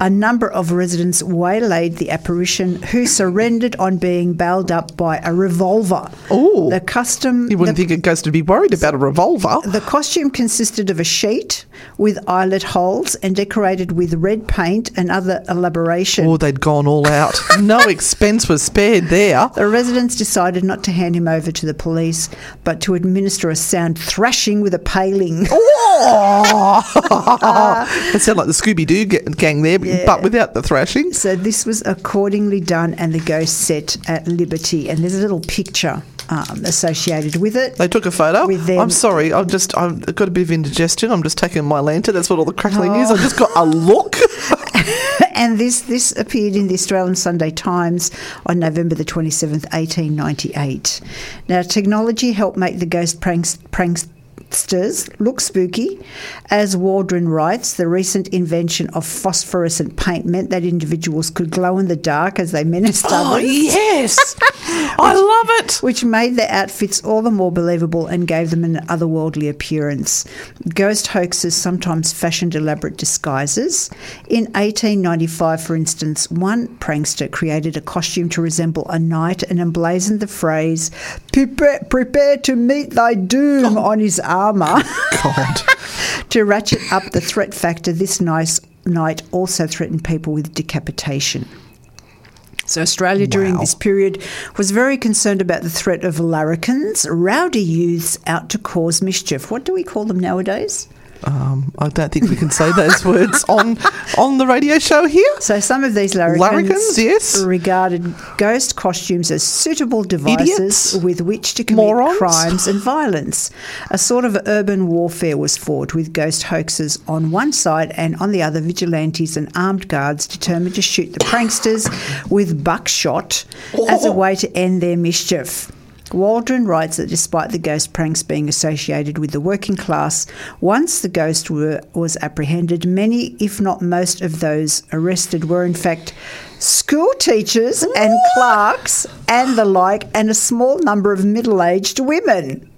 a number of residents waylaid the apparition, who surrendered on being bailed up by a revolver. Ooh. The custom. You wouldn't the, think a ghost would be worried about a revolver. the costume consisted of a sheet with eyelet holes and decorated with red paint and other elaboration. Oh, they'd gone all out. No expense was spared there. The residents decided not to hand him over to the police, but to administer a sound thrashing with a paling. Oh! it sounded like the Scooby Doo gang there, but without the thrashing. So this was accordingly done, and the ghost set at liberty. And there's a little picture um, associated with it. They took a photo. With them- I'm sorry. I've just I've got a bit of indigestion. I'm just taking Mylanta. That's what all the crackling is. Oh. I've just got a look. and this this appeared in the Australian Sunday Times on November the 27th, 1898. Now, technology helped make the ghost pranks, look spooky. As Waldron writes, the recent invention of phosphorescent paint meant that individuals could glow in the dark as they menaced oh others. yes, I love it. which made their outfits all the more believable and gave them an otherworldly appearance. Ghost hoaxers sometimes fashioned elaborate disguises. In 1895, for instance, one prankster created a costume to resemble a knight and emblazoned the phrase, Prepare, prepare to meet thy doom oh. on his armour. God. to ratchet up the threat factor, this nice knight also threatened people with decapitation. So, Australia during Wow. this period was very concerned about the threat of larrikins, rowdy youths out to cause mischief. What do we call them nowadays? Um, I don't think we can say those words on on the radio show here. So, some of these larrikins, Larrikins, yes. regarded ghost costumes as suitable devices Idiots. with which to commit Morons. crimes and violence. A sort of urban warfare was fought with ghost hoaxes on one side and on the other, vigilantes and armed guards determined to shoot the pranksters with buckshot as a way to end their mischief. Waldron writes that despite the ghost pranks being associated with the working class, once the ghost were, was apprehended, many, if not most, of those arrested were in fact school teachers and clerks and the like, and a small number of middle aged women.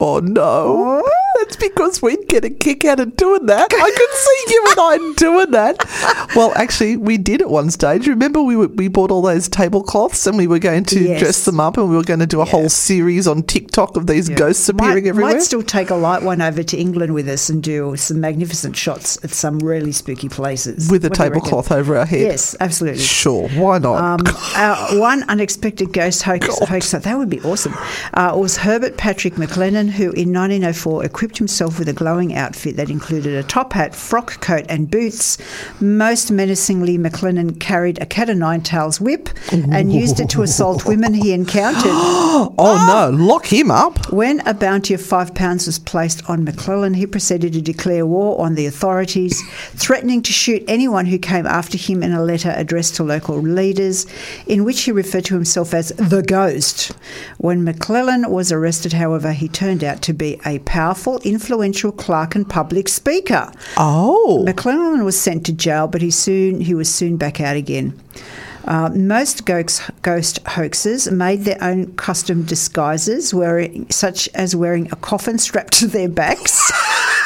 Oh no. That's because we'd get a kick out of doing that. I could see you and I doing that. Well, actually, we did at one stage. Remember, we were, we bought all those tablecloths and we were going to Yes. dress them up, and we were going to do a whole series on TikTok of these ghosts appearing might, everywhere. Might still take a light one over to England with us and do some magnificent shots at some really spooky places. with a tablecloth over our head. Yes, absolutely. Sure, why not? Um, our one unexpected ghost hoax, hoax that would be awesome uh, was Herbert Patrick McLennan, who in 1904 equipped himself with a glowing outfit that included a top hat, frock coat, and boots. Most menacingly, McLennan carried a cat o' nine tails whip and used it to assault women he encountered. oh no, lock him up. When a bounty of five pounds was placed on McClellan, he proceeded to declare war on the authorities, threatening to shoot anyone who came after him in a letter addressed to local leaders, in which he referred to himself as the Ghost. When McClellan was arrested, however, he turned out to be a powerful, influential clerk and public speaker. Oh, McClellan was sent to jail, but he soon he was soon back out again. Uh, most ghost, ghost hoaxers made their own custom disguises, wearing, such as wearing a coffin strapped to their backs.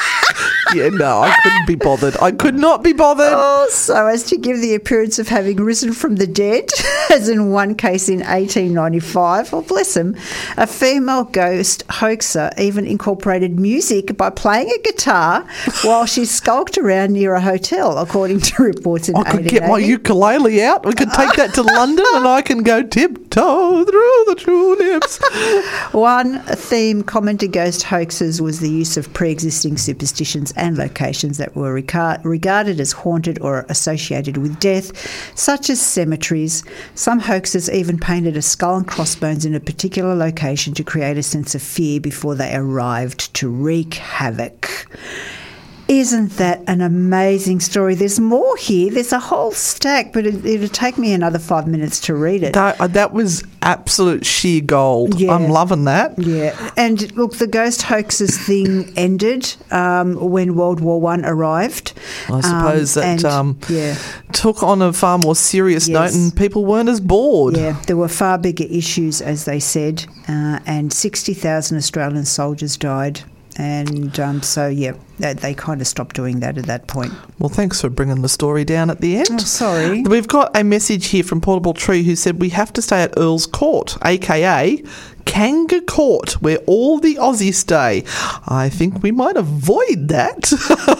yeah, no, I couldn't be bothered. I could not be bothered. Oh, so as to give the appearance of having risen from the dead, as in one case in 1895. Well, bless him. A female ghost hoaxer even incorporated music by playing a guitar while she skulked around near a hotel, according to reports in I could get my ukulele out. We could take that to London, and I can go tiptoe through the tulips. One theme common to ghost hoaxes was the use of pre existing superstitions and locations that were regarded as haunted or associated with death, such as cemeteries. Some hoaxes even painted a skull and crossbones in a particular location to create a sense of fear before they arrived to wreak havoc. Isn't that an amazing story? There's more here. There's a whole stack, but it, it'll take me another five minutes to read it. That, uh, that was absolute sheer gold. Yeah. I'm loving that. Yeah, and look, the ghost hoaxes thing ended um, when World War One arrived. I suppose that and, um, yeah, took on a far more serious Yes. note, and people weren't as bored. yeah, there were far bigger issues, as they said, uh, and sixty thousand Australian soldiers died. And um, so, yeah, they, they kind of stopped doing that at that point. Well, thanks for bringing the story down at the end. Oh, sorry. We've got a message here from Portable Tree who said we have to stay at Earl's Court, aka Kanga Court, where all the Aussies stay. I think we might avoid that.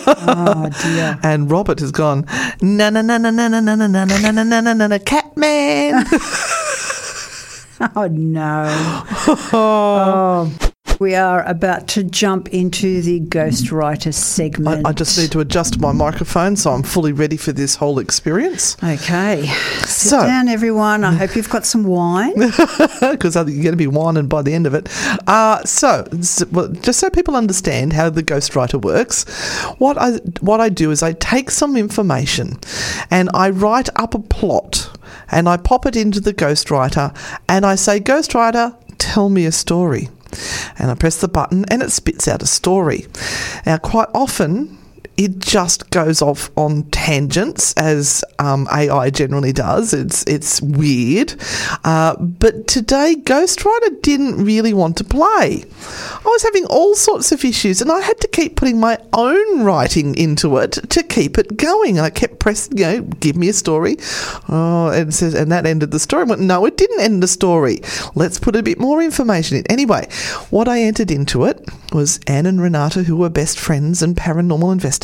Oh dear. and Robert has gone, na na na na na na na na na na na na na na na Catman. Oh no. oh. We are about to jump into the ghostwriter I, segment. I just need to adjust my microphone so I'm fully ready for this whole experience. Okay. Sit So- down, everyone. I hope you've got some wine. because you're going to be whining by the end of it. Uh, so, well, just so people understand how the ghostwriter works, what I what I do is I take some information and I write up a plot and I pop it into the ghostwriter and I say, Ghostwriter, tell me a story. And I press the button and it spits out a story. Now, quite often, it just goes off on tangents as um, AI generally does. It's it's weird, uh, but today Ghostwriter didn't really want to play. I was having all sorts of issues, and I had to keep putting my own writing into it to keep it going. I kept pressing, you know, give me a story. Oh, and says, and that ended the story. I went, no, it didn't end the story. Let's put a bit more information in. Anyway, what I entered into it was Anne and Renata, who were best friends and paranormal investigators.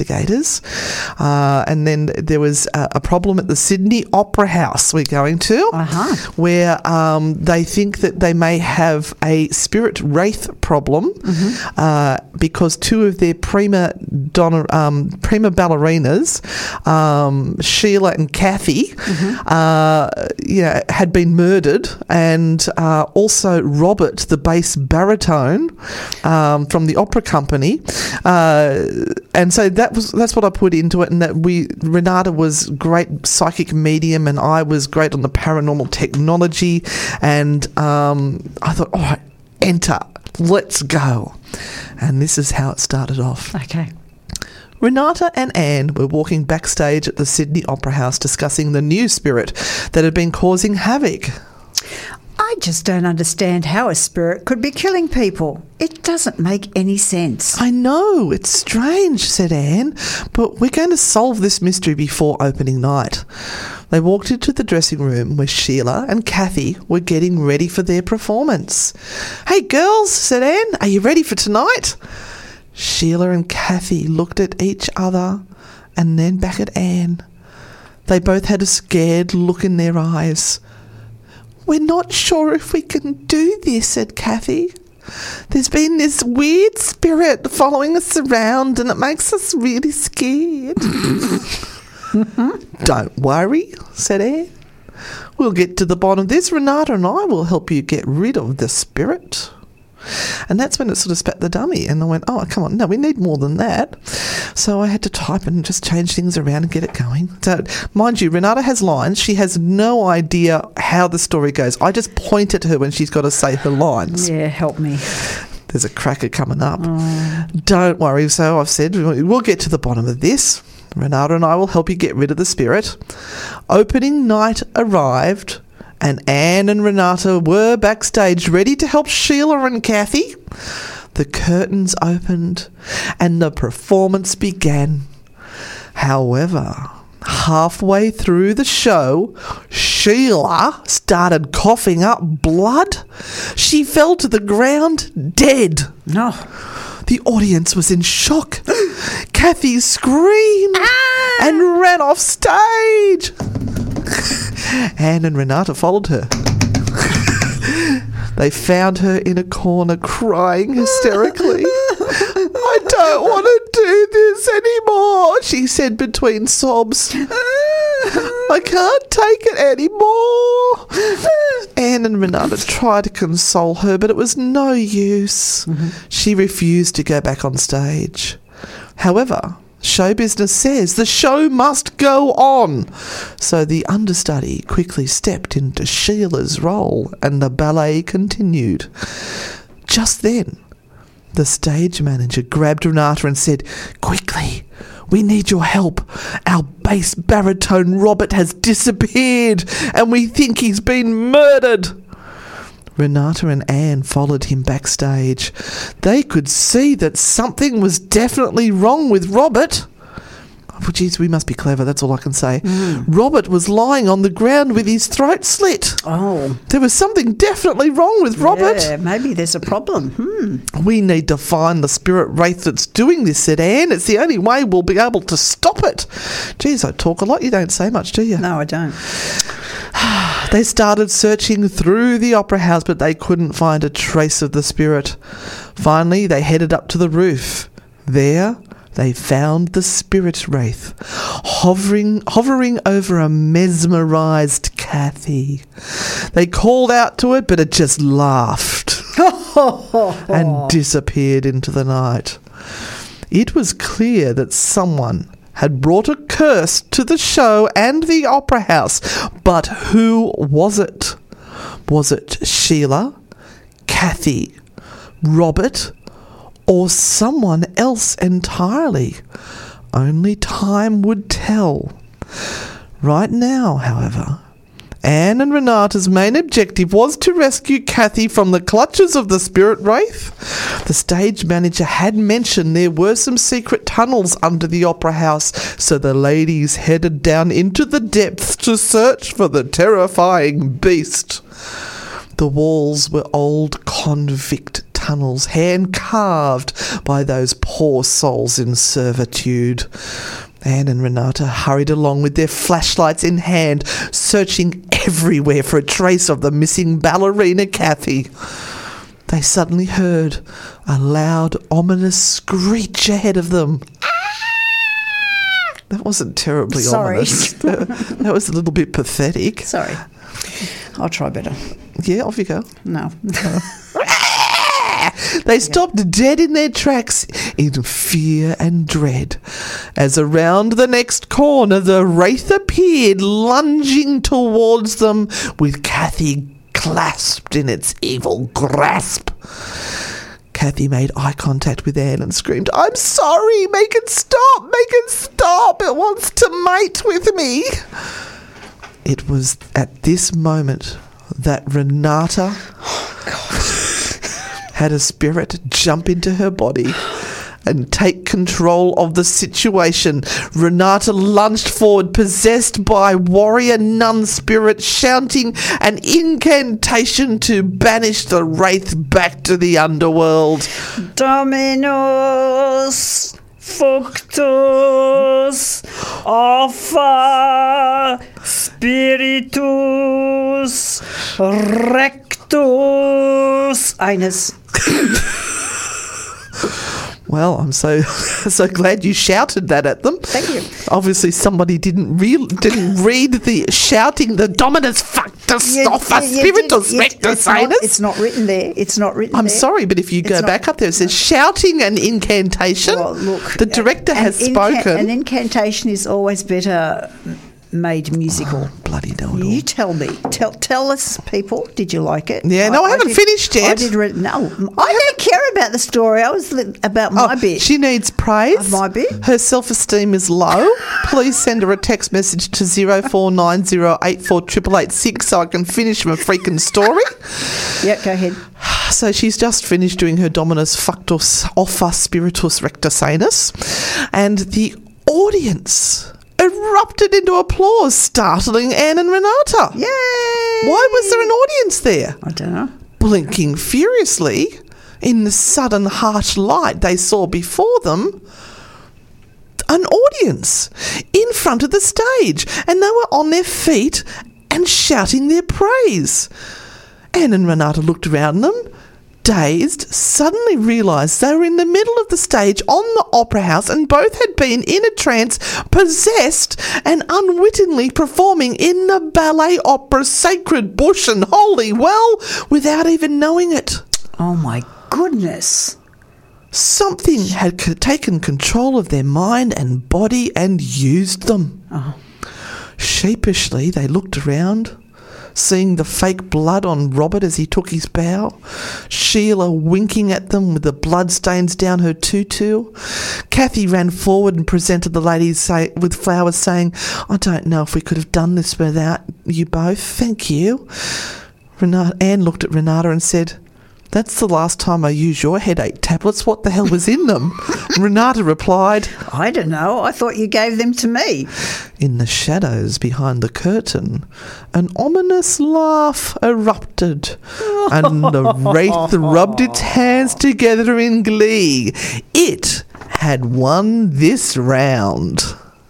Uh, and then there was a, a problem at the Sydney Opera House we're going to, Uh-huh. where um, they think that they may have a spirit wraith problem uh, because two of their prima donna, um, prima ballerinas, um, Sheila and Kathy, uh, you know, had been murdered, and uh, also Robert, the bass baritone um, from the opera company, uh, and so that was that's what I put into it, and that we Renata was great psychic medium, and I was great on the paranormal technology, and um, I thought, all right, enter, let's go, and this is how it started off. Okay. Renata and Anne were walking backstage at the Sydney Opera House discussing the new spirit that had been causing havoc. I just don't understand how a spirit could be killing people. It doesn't make any sense. I know, it's strange, said Anne, but we're going to solve this mystery before opening night. They walked into the dressing room where Sheila and Kathy were getting ready for their performance. Hey, girls, said Anne, are you ready for tonight? Sheila and Kathy looked at each other and then back at Anne. They both had a scared look in their eyes. We're not sure if we can do this, said Kathy. There's been this weird spirit following us around and it makes us really scared. Don't worry, said Anne. We'll get to the bottom of this. Renata and I will help you get rid of the spirit. And that's when it sort of spat the dummy. And I went, oh, come on, no, we need more than that. So I had to type and just change things around and get it going. So, mind you, Renata has lines. She has no idea how the story goes. I just point at her when she's got to say her lines. Yeah, help me. There's a cracker coming up. Oh. Don't worry. So I've said we'll get to the bottom of this. Renata and I will help you get rid of the spirit. Opening night arrived, and Anne and Renata were backstage ready to help Sheila and Kathy. the curtains opened and the performance began. However, halfway through the show, Sheila started coughing up blood. She fell to the ground dead. No. The audience was in shock. Kathy screamed ah! and ran off stage. Anne and Renata followed her. they found her in a corner crying hysterically. I don't want to do this anymore, she said between sobs. I can't take it anymore. Anne and Renata tried to console her, but it was no use. Mm-hmm. She refused to go back on stage. However, show business says the show must go on. So the understudy quickly stepped into Sheila's role and the ballet continued. Just then, the stage manager grabbed Renata and said, Quickly, we need your help. Our bass baritone Robert has disappeared and we think he's been murdered. Renata and Anne followed him backstage. They could see that something was definitely wrong with Robert. Oh, geez, we must be clever, that's all I can say. Robert was lying on the ground with his throat slit. Oh. There was something definitely wrong with Robert. Yeah, maybe there's a problem. Hmm. We need to find the spirit wraith that's doing this, said Anne. It's the only way we'll be able to stop it. Geez, I talk a lot. You don't say much, do you? No, I don't. They started searching through the opera house, but they couldn't find a trace of the spirit. Finally, they headed up to the roof. There, they found the spirit wraith, hovering, hovering over a mesmerized Kathy. They called out to it, but it just laughed and disappeared into the night. It was clear that someone had brought a curse to the show and the opera house, but who was it? Was it Sheila, Kathy, Robert, or someone else entirely? Only time would tell. Right now, however, Anne and Renata's main objective was to rescue Kathy from the clutches of the spirit wraith. The stage manager had mentioned there were some secret tunnels under the opera house, so the ladies headed down into the depths to search for the terrifying beast. The walls were old convict tunnels, hand carved by those poor souls in servitude. Anne and Renata hurried along with their flashlights in hand, searching everywhere for a trace of the missing ballerina Kathy. They suddenly heard a loud, ominous screech ahead of them. That wasn't terribly Sorry. ominous. That, that was a little bit pathetic. Sorry. I'll try better. Yeah, off you go. No. They stopped dead in their tracks in fear and dread. As around the next corner the wraith appeared, lunging towards them with Kathy clasped in its evil grasp. Kathy made eye contact with Anne and screamed, I'm sorry, make it stop, make it stop, it wants to mate with me. It was at this moment that Renata had a spirit jump into her body and take control of the situation. Renata lunged forward, possessed by warrior nun spirit, shouting an incantation to banish the wraith back to the underworld. Dominus Functus Alpha Spiritus Rectus Anus. Well, I'm so so glad you shouted that at them. Thank you. Obviously, somebody didn't real didn't read the shouting the Dominus Factus Alpha you- you Spiritus did- you- Rectus it's not, Anus. it's not written there. It's not written I'm there. sorry, but if you go It's not- back up there, it says shouting an incantation. Well, look, the director an has inca- spoken. An incantation is always better made musical. Ah, bloody know it. You tell me. Tell tell us, people. Did you like it? Yeah, no, I haven't did- finished yet. I did. Re- no, I don't care about the story. I was li- about my Oh, bit. She needs praise. My bit? Her self esteem is low. Please send her a text message to 0490848886 so I can finish my freaking story. yeah, go ahead. So she's just finished doing her Dominus Factus Offa Spiritus Rectus Sanus, and the audience erupted into applause, startling Anne and Renata. Yay! Why was there an audience there? I don't know. Blinking furiously in the sudden harsh light they saw before them an audience in front of the stage, and they were on their feet and shouting their praise. Anne and Renata looked around them, dazed, suddenly realised they were in the middle of the stage on the opera house and both had been in a trance, possessed, and unwittingly performing in the ballet opera Sacred Bush and Holy Well without even knowing it. Oh my goodness. Something had c- taken control of their mind and body and used them. Oh. Sheepishly, they looked around, seeing the fake blood on Robert as he took his bow, Sheila winking at them with the bloodstains down her tutu. Kathy ran forward and presented the ladies say, with flowers, saying, I don't know if we could have done this without you both. Thank you. Renata, Anne looked at Renata and said, That's the last time I used your headache tablets. What the hell was in them? Renata replied, I don't know. I thought you gave them to me. In the shadows behind the curtain, an ominous laugh erupted, and the wraith rubbed its hands together in glee. It had won this round.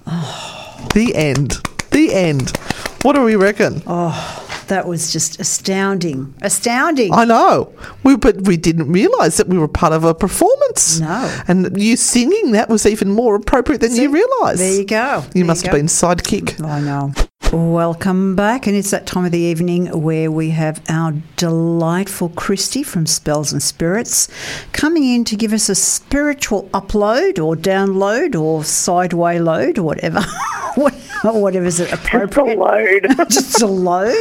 The end. The end. What do we reckon? Oh. That was just astounding. Astounding. I know. We but we didn't realise that we were part of a performance. No. And you singing that was even more appropriate than you realised. there you go. You There must you have been sidekick. I know. Welcome back, and it's that time of the evening where we have our delightful Christy from Spells and Spirits coming in to give us a spiritual upload or download or sideway load or whatever, What- whatever's appropriate. load. Just a load,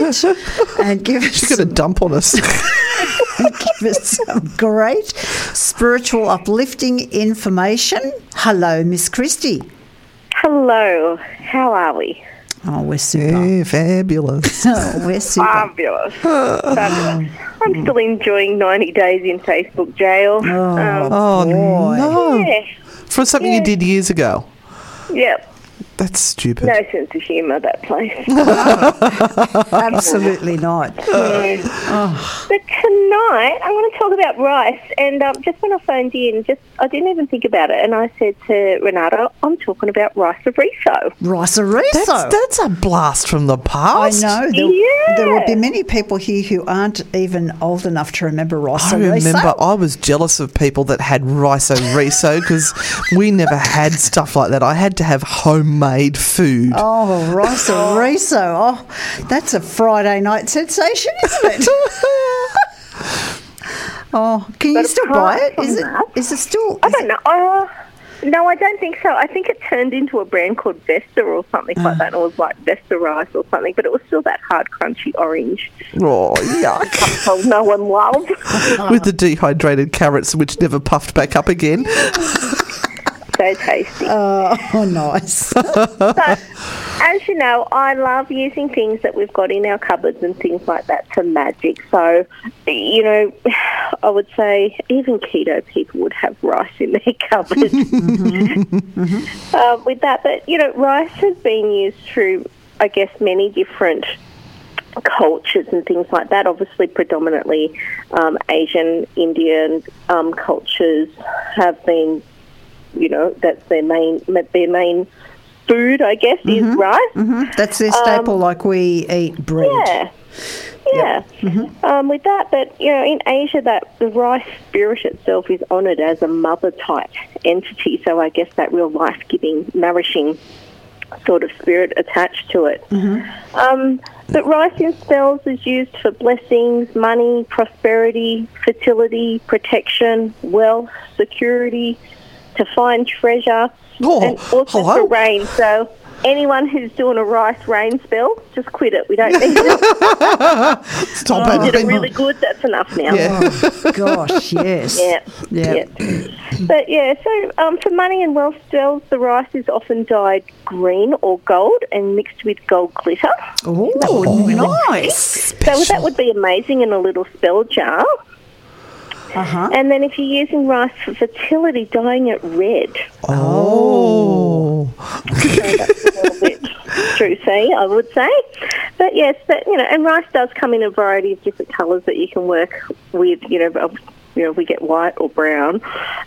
and give us She's going to dump on us. give us some great spiritual uplifting information. Hello, Miss Christy. Hello, how are we? Oh, we're super. yeah, fabulous. Oh, we're super. Fabulous. Fabulous. I'm still enjoying 90 days in Facebook jail. Um, Oh, boy. no. yeah, For something you did years ago. yep. That's stupid. No sense of humour, that place. Absolutely not. But tonight, I'm going to talk about rice. And um, just when I phoned in, just I didn't even think about it. And I said to Renata, I'm talking about rice of riso. Rice That's, Ariso. that's a blast from the past. I know. There, Yeah. there will be many people here who aren't even old enough to remember rice I remember I was jealous of people that had riso riso because we never had stuff like that. I had to have homemade food. Oh, Rice-a-Riso. Oh, that's a Friday night sensation, isn't it? oh, can you still buy apart it? Is it? that- Is it still? I don't it- know. Uh, no, I don't think so. I think it turned into a brand called Vesta or something like that. and It was like Vesta rice or something, but it was still that hard, crunchy orange. Oh, yuck. No one loved. With the dehydrated carrots, which never puffed back up again. So tasty. Oh, nice. But as you know, I love using things that we've got in our cupboards and things like that for magic. So, you know, I would say even keto people would have rice in their cupboards. Uh, with that, but you know, rice has been used through, I guess, many different cultures and things like that. Obviously, predominantly um, Asian, Indian um, cultures have been, you know, that's their main their main food. I guess is mm-hmm. rice. Mm-hmm. That's their staple, um, like we eat bread. Yeah. Yeah, mm-hmm. um, with that, but you know, in Asia, that the rice spirit itself is honoured as a mother type entity. So I guess that real life giving, nourishing sort of spirit attached to it. Um, but rice in spells is used for blessings, money, prosperity, fertility, protection, wealth, security, to find treasure, Oh, and also hello. for rain. So anyone who's doing a rice rain spell, just quit it. We don't need it. Stop You it. did it really good. That's enough now. Yeah. Oh, gosh, yes. Yeah. Yeah. But yeah, so um, for money and wealth spells, the rice is often dyed green or gold and mixed with gold glitter. Oh, nice. So that would be amazing in a little spell jar. Uh-huh. And then if you're using rice for fertility, dyeing it red. Oh. So that's a little bit juicy, I would say. But yes, but you know, and rice does come in a variety of different colours that you can work with. You know, you know, we get white or brown,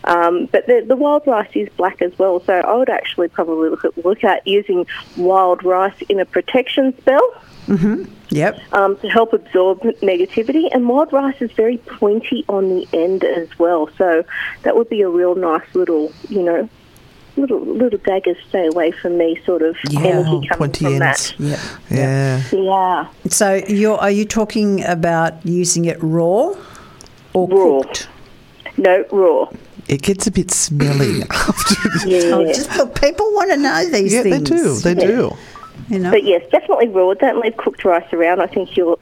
um, but the, the wild rice is black as well. So I would actually probably look at look at using wild rice in a protection spell Yep. um, to help absorb negativity. And wild rice is very pointy on the end as well, so that would be a real nice little, you know, little little daggers stay away from me sort of Yeah, energy coming Pointy from ends. Yep. Yeah. that. Yeah, So you're are you talking about using it raw or Raw. cooked? no raw. It gets a bit smelly after. Yeah, Oh, just people want to know these Yeah, they do. They do. You know. but yes, definitely raw. Don't leave cooked rice around. I think you'll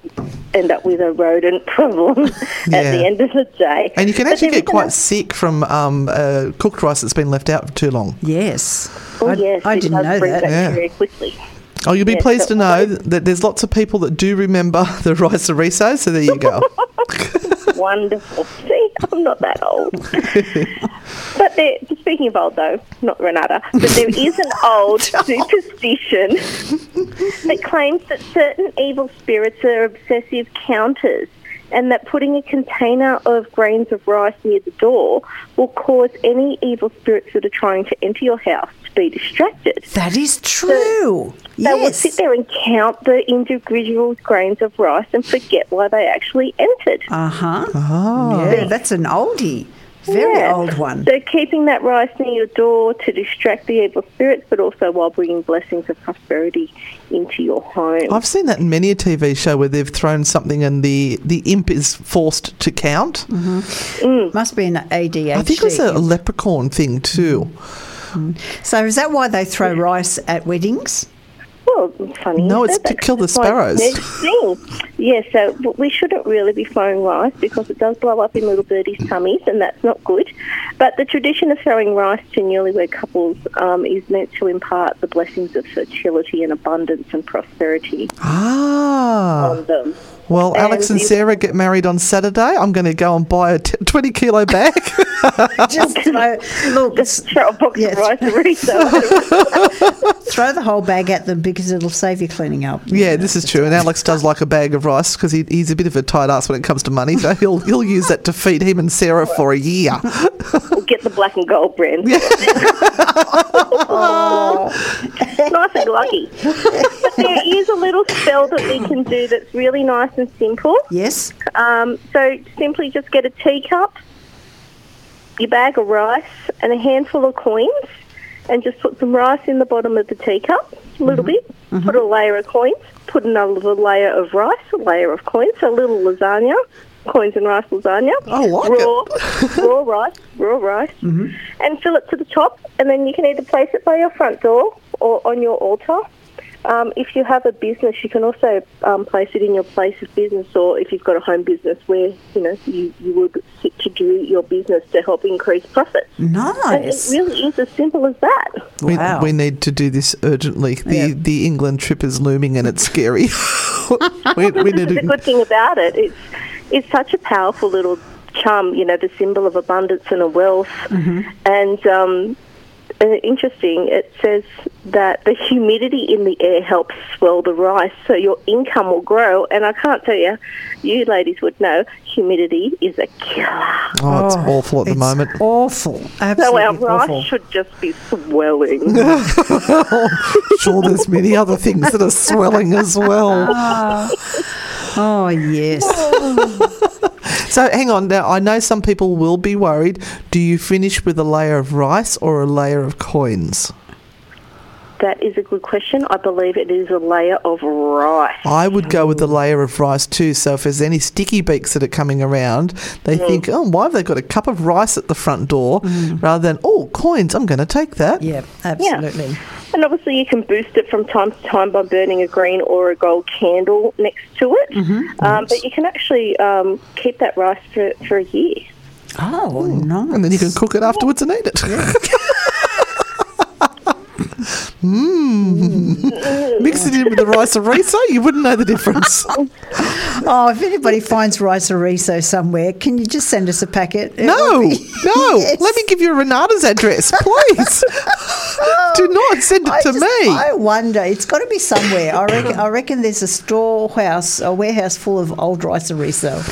end up with a rodent problem at the end of the day. And you can actually there get quite another- sick from um, uh, cooked rice that's been left out for too long. yes. Oh I, yes, I it didn't know that. Yeah. bacteria quickly. Oh, you'll be Yes, pleased to know that there's lots of people that do remember the rice riso, so there you go. Wonderful. See, I'm not that old. but there, speaking of old, though, not Renata, but there is an old superstition that claims that certain evil spirits are obsessive counters and that putting a container of grains of rice near the door will cause any evil spirits that are trying to enter your house to be distracted. That is true. They will sit there and count the individual grains of rice and forget why they actually entered. Uh huh. Oh. Yeah, that's an oldie. Very Yeah. old one. So keeping that rice near your door to distract the evil spirits, but also while bringing blessings of prosperity into your home. I've seen that in many a TV show where they've thrown something and the, the imp is forced to count. Mm-hmm. Mm. Mm. Must be an ADHD. I think it was a leprechaun thing too. Mm. so is that why they throw rice at weddings? Well, funny. No, it's to kill the sparrows. next. Yeah, so w- we shouldn't really be throwing rice because it does blow up in little birdies' tummies, and that's not good. But the tradition of throwing rice to newlywed couples um, is meant to impart the blessings of fertility and abundance and prosperity Ah. on them. Well, Alex and Sarah get married on Saturday. I'm going to go and buy a t- 20 kilo bag. Just throw, look, Just throw a box Yes. of rice and research. Throw the whole bag at them because it'll save you cleaning up. yeah, this is true. And Alex does like a bag of rice because he, he's a bit of a tight ass when it comes to money. So he'll he'll use that to feed him and Sarah for a year. We'll get the black and gold brand. nice and lucky. But there is a little spell that we can do that's really nice and simple. Yes. Um, so simply just get a teacup, your bag of rice, and a handful of coins, and just put some rice in the bottom of the teacup, a little mm-hmm. bit. Put a mm-hmm. layer of coins. Put another layer of rice, a layer of coins, a little lasagna, coins and rice lasagna. I like raw, raw rice, raw rice, mm-hmm. and fill it to the top. And then you can either place it by your front door or on your altar. Um, if you have a business, you can also um, place it in your place of business, or if you've got a home business where you know you, you would sit to do your business to help increase profits. And Nice. it really is as simple as that. We, Wow. we need to do this urgently. The Yeah. the England trip is looming and it's scary. we, we need the to. good thing about it, it's it's such a powerful little chum. You know, the symbol of abundance and a wealth, and um, uh, interesting. It says that the humidity in the air helps swell the rice, so your income will grow. And I can't tell you, you ladies would know, humidity is a killer. Oh, it's oh, awful at the It's moment. Awful. absolutely. So Absolutely our rice awful. should just be swelling. Sure, there's many other things that are swelling as well. Oh, yes. So hang on now. I know some people will be worried. Do you finish with a layer of rice or a layer of coins? That is a good question. I believe it is a layer of rice. I would go with the layer of rice too. So if there's any sticky beaks that are coming around, they think, oh, why have they got a cup of rice at the front door rather than, oh, coins, I'm going to take that. Yeah, absolutely. And obviously, you can boost it from time to time by burning a green or a gold candle next to it. Um, but you can actually um, keep that rice for, for a year. Oh, nice. And then you can cook it afterwards and eat it. Mmm. Mix it in with the rice riso, you wouldn't know the difference. Oh, if anybody finds Rice-a-Riso somewhere, can you just send us a packet? It No, be- no. Yes. Let me give you Renata's address, please. Do not send it I to just- me. I wonder. It's got to be somewhere. I reckon, I reckon there's a storehouse, a warehouse full of old Rice-a-Riso.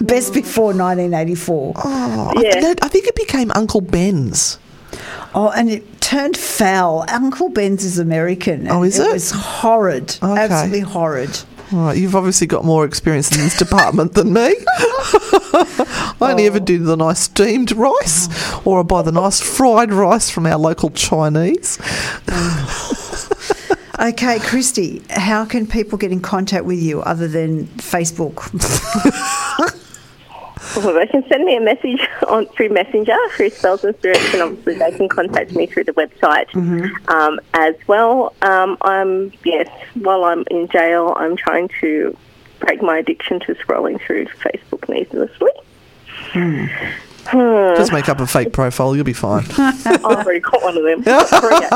Best before 1984. Oh, Yeah. I, no, I think it became Uncle Ben's. Oh, and it turned foul. Uncle Ben's is American. Oh, is it? It was horrid. Okay. Absolutely horrid. All right, you've obviously got more experience in this department than me. I only Oh. ever do the nice steamed rice, oh. or I buy the nice fried rice from our local Chinese. Okay, Christy, how can people get in contact with you other than Facebook? Well, they can send me a message on through Messenger through Spells and Spirits, and obviously they can contact me through the website um, as well. Um, I'm yes, while I'm in jail, I'm trying to break my addiction to scrolling through Facebook needlessly. Just make up a fake profile, you'll be fine. I've already got one of them. Free.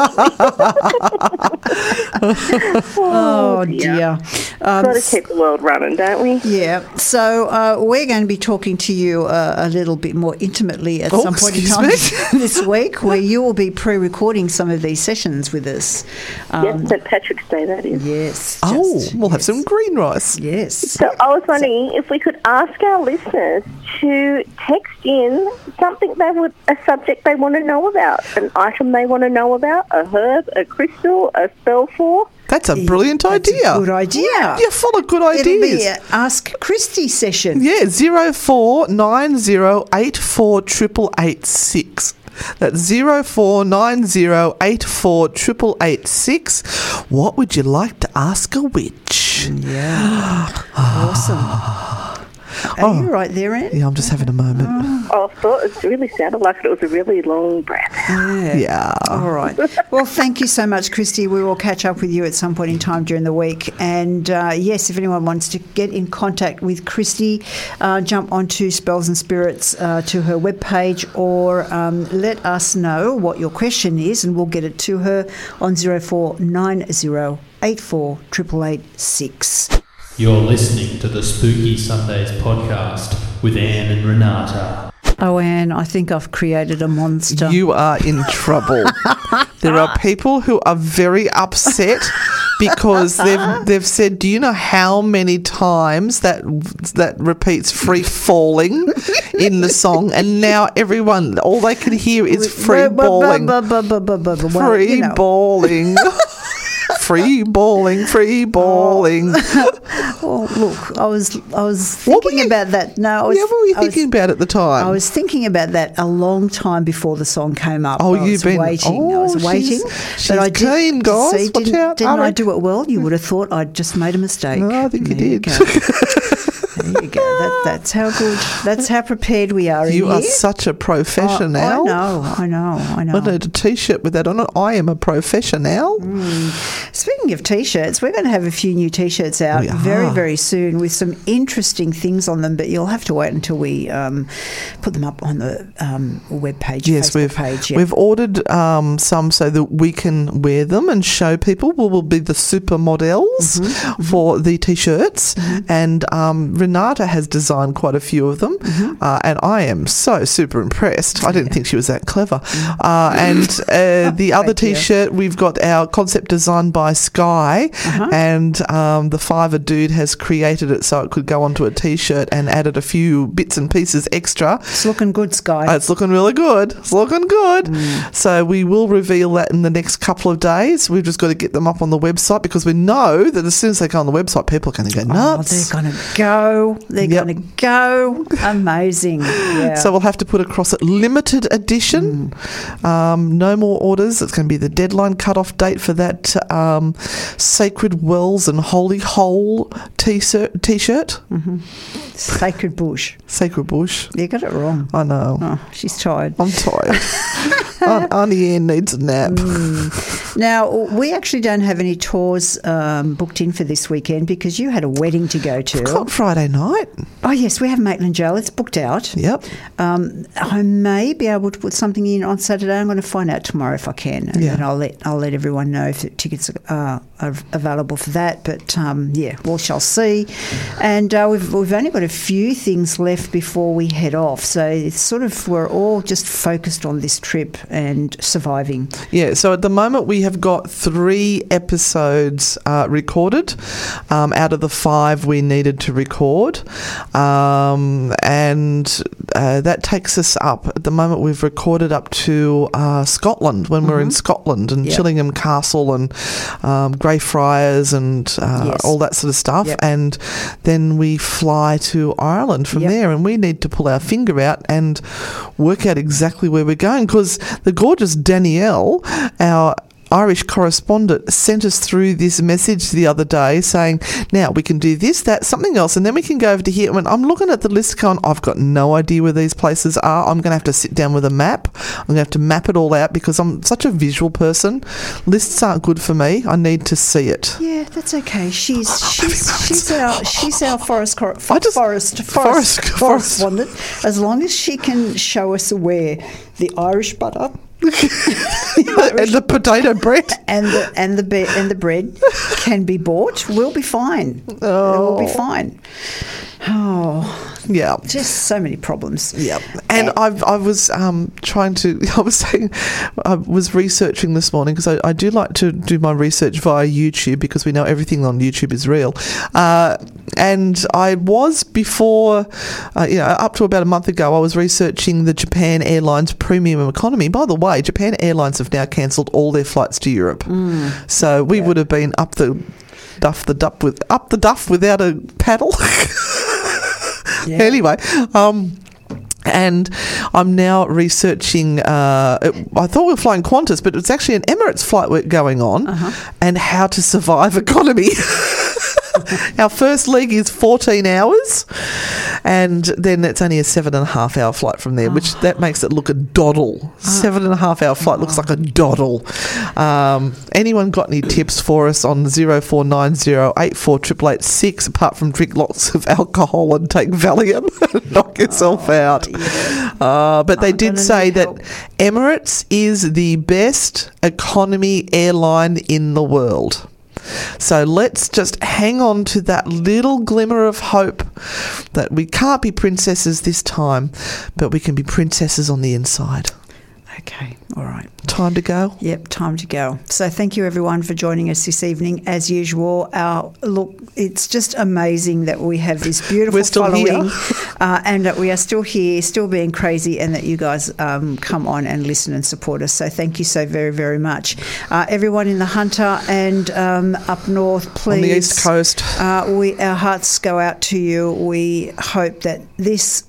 Oh, dear. dear. Um, Got to keep the world running, don't we? Yeah, so uh, we're going to be talking to you uh, a little bit more intimately at Oh, some point in time this week, where you will be pre-recording some of these sessions with us. Um, yes, St Patrick's Day, that is. Yes. Oh, we'll have some green rice. Yes. So I was wondering if we could ask our listeners to text in something they would, a subject they want to know about, an item they want to know about, a herb, a crystal, a spell for. That's a brilliant That's a idea. good idea. You're full of good It'll be ideas. Ask Christy session. Yeah, zero four nine zero eight four triple eight six. That's zero four nine zero eight four triple eight six. What would you like to ask a witch? Yeah. awesome. Ah. Are you right there, Anne? Yeah, I'm just having a moment. I thought it really sounded like it was a really long breath. Yeah. Yeah. All right. Well, thank you so much, Christy. We will catch up with you at some point in time during the week. And uh, yes, if anyone wants to get in contact with Christy, uh, jump onto Spells and Spirits uh, to her webpage or um, let us know what your question is and we'll get it to her on 0490 84 888 You're listening to the Spooky Sundays podcast with Anne and Renata. Oh, Anne, I think I've created a monster. You are in trouble. there are people who are very upset because they've they've said, "Do you know how many times that that repeats free falling in the song?" And now everyone, all they can hear is free balling, free you balling. Free balling, free oh. balling. Well, oh, look, I was I was thinking you- about that. No, I was, yeah, what were you I was- thinking about at the time? I was thinking about that a long time before the song came up. Oh, you've been- waiting. I oh, was she's- waiting. she's keen, guys. See, Watch didn't, out. didn't I I, do it well? You would have thought I'd just made a mistake. No, I think you did. go. there you go. That, that's how good. That's how prepared we are. in you are here. such a professional. I know. I know. I know. I need a t-shirt with that on it. I am a professional. Speaking of t-shirts, we're going to have a few new t-shirts out very, very soon with some interesting things on them. But you'll have to wait until we um, put them up on the um, web page. Yes, Facebook we've page. yeah. we've ordered um, some so that we can wear them and show people. We will be the supermodels Mm-hmm, for the t-shirts, and um, Renata has designed quite a few of them, Mm-hmm. uh, and I am so super impressed. I didn't think she was that clever. Mm. Uh, and uh, the other t-shirt, we've got our concept designed by Sky, Uh-huh. and um, the Fiverr dude has created it so it could go onto a t-shirt and added a few bits and pieces extra. It's looking good, Sky. It's looking really good. It's looking good. Mm. So we will reveal that in the next couple of days. We've just got to get them up on the website because we know that as soon as they go on the website, people are going to go Oh, nuts. they're going to go. They're Yep. going to go. Amazing. Yeah. So we'll have to put across it limited edition. Mm. Um, no more orders. It's going to be the deadline cut-off date for that um, Sacred Wells and Holy Hole t-shirt. t-shirt. Sacred Bush. Sacred Bush. You got it wrong. I know. Oh, she's tired. I'm tired. Auntie Anne needs a nap. Mm. Now, we actually don't have any tours um, booked in for this weekend because you had a wedding to go to. Got Friday night. Oh, yes, we have Maitland Jail. It's booked out. Yep. Um, I may be able to put something in on Saturday. I'm going to find out tomorrow if I can, and Yeah. then I'll let I'll let everyone know if the tickets are, are available for that. But um, yeah, we'll shall see. And uh, we've we've only got a few things left before we head off, so it's sort of we're all just focused on this trip and surviving. Yeah, so at the moment we have got three episodes uh, recorded um, out of the five we needed to record. Um, and uh, that takes us up. At the moment we've recorded up to uh, Scotland when we're in Scotland and Yep. Chillingham Castle and um, Greyfriars and uh, Yes. all that sort of stuff. Yep. And then we fly to Ireland from Yep. there and we need to pull our finger out and work out exactly where we're going because the gorgeous Danielle, our Irish correspondent, sent us through this message the other day saying, now we can do this, that, something else, and then we can go over to here. When I'm looking at the list going, I've got no idea where these places are. I'm going to have to sit down with a map. I'm going to have to map it all out because I'm such a visual person. Lists aren't good for me. I need to see it. Yeah, that's okay. She's oh, she's she's our oh. she's our forest cor- just- forest forest- forest forest. correspondent. As long as she can show us where the Irish butter and the potato bread. and the and the be- and the bread can be bought, we'll be fine. We'll be oh. fine. Oh, Yeah. just so many problems. Yeah. And I've, I was um, trying to, I was saying, I was researching this morning because I, I do like to do my research via YouTube because we know everything on YouTube is real. Uh, and I was before, uh, you know, up to about a month ago, I was researching the Japan Airlines premium economy. By the way, Japan Airlines have now cancelled all their flights to Europe. So we would have been up the duff the duff with up the duff without a paddle. Yeah. Anyway, um, and I'm now researching. Uh, it, I thought we were flying Qantas, but it's actually an Emirates flight we're going on, and how to survive economy. Our first leg is 14 hours, and then it's only a seven and a half hour flight from there, which that makes it look a doddle. Seven and a half hour flight looks like a doddle. Um, anyone got any tips for us on 0490848886 apart from drink lots of alcohol and take Valium and knock yourself out? Uh, but they did say that. Emirates is the best economy airline in the world. So let's just hang on to that little glimmer of hope that we can't be princesses this time, but we can be princesses on the inside. Okay, all right. Time to go. Yep, time to go. So thank you everyone for joining us this evening. As usual, our look, it's just amazing that we have this beautiful following, uh, and that we are still here, still being crazy, and that you guys um, come on and listen and support us. So thank you so very, very much, uh, everyone in the Hunter and um, up north. Please, On the East Coast. uh, we our hearts go out to you. We hope that this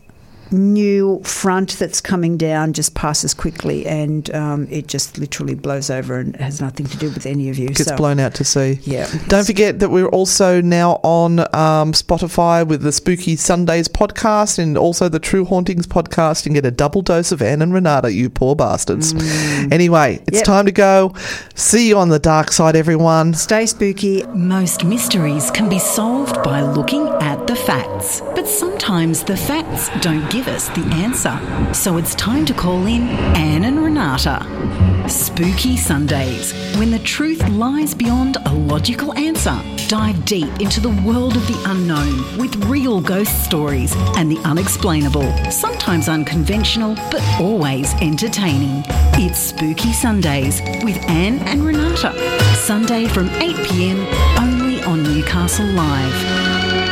new front that's coming down just passes quickly and um, it just literally blows over and has nothing to do with any of you. Gets so, blown out to sea. Yeah. Don't forget that we're also now on um, Spotify with the Spooky Sundays podcast and also the True Hauntings podcast and get a double dose of Anne and Renata, you poor bastards. Anyway, it's Yep. time to go. See you on the dark side, everyone. Stay spooky. Most mysteries can be solved by looking at the facts. But sometimes the facts don't give us the answer. So it's time to call in Anne and Renata. Spooky Sundays, when the truth lies beyond a logical answer. Dive deep into the world of the unknown with real ghost stories and the unexplainable. Sometimes unconventional, but always entertaining. It's Spooky Sundays with Anne and Renata. Sunday from 8 pm only on Newcastle Live.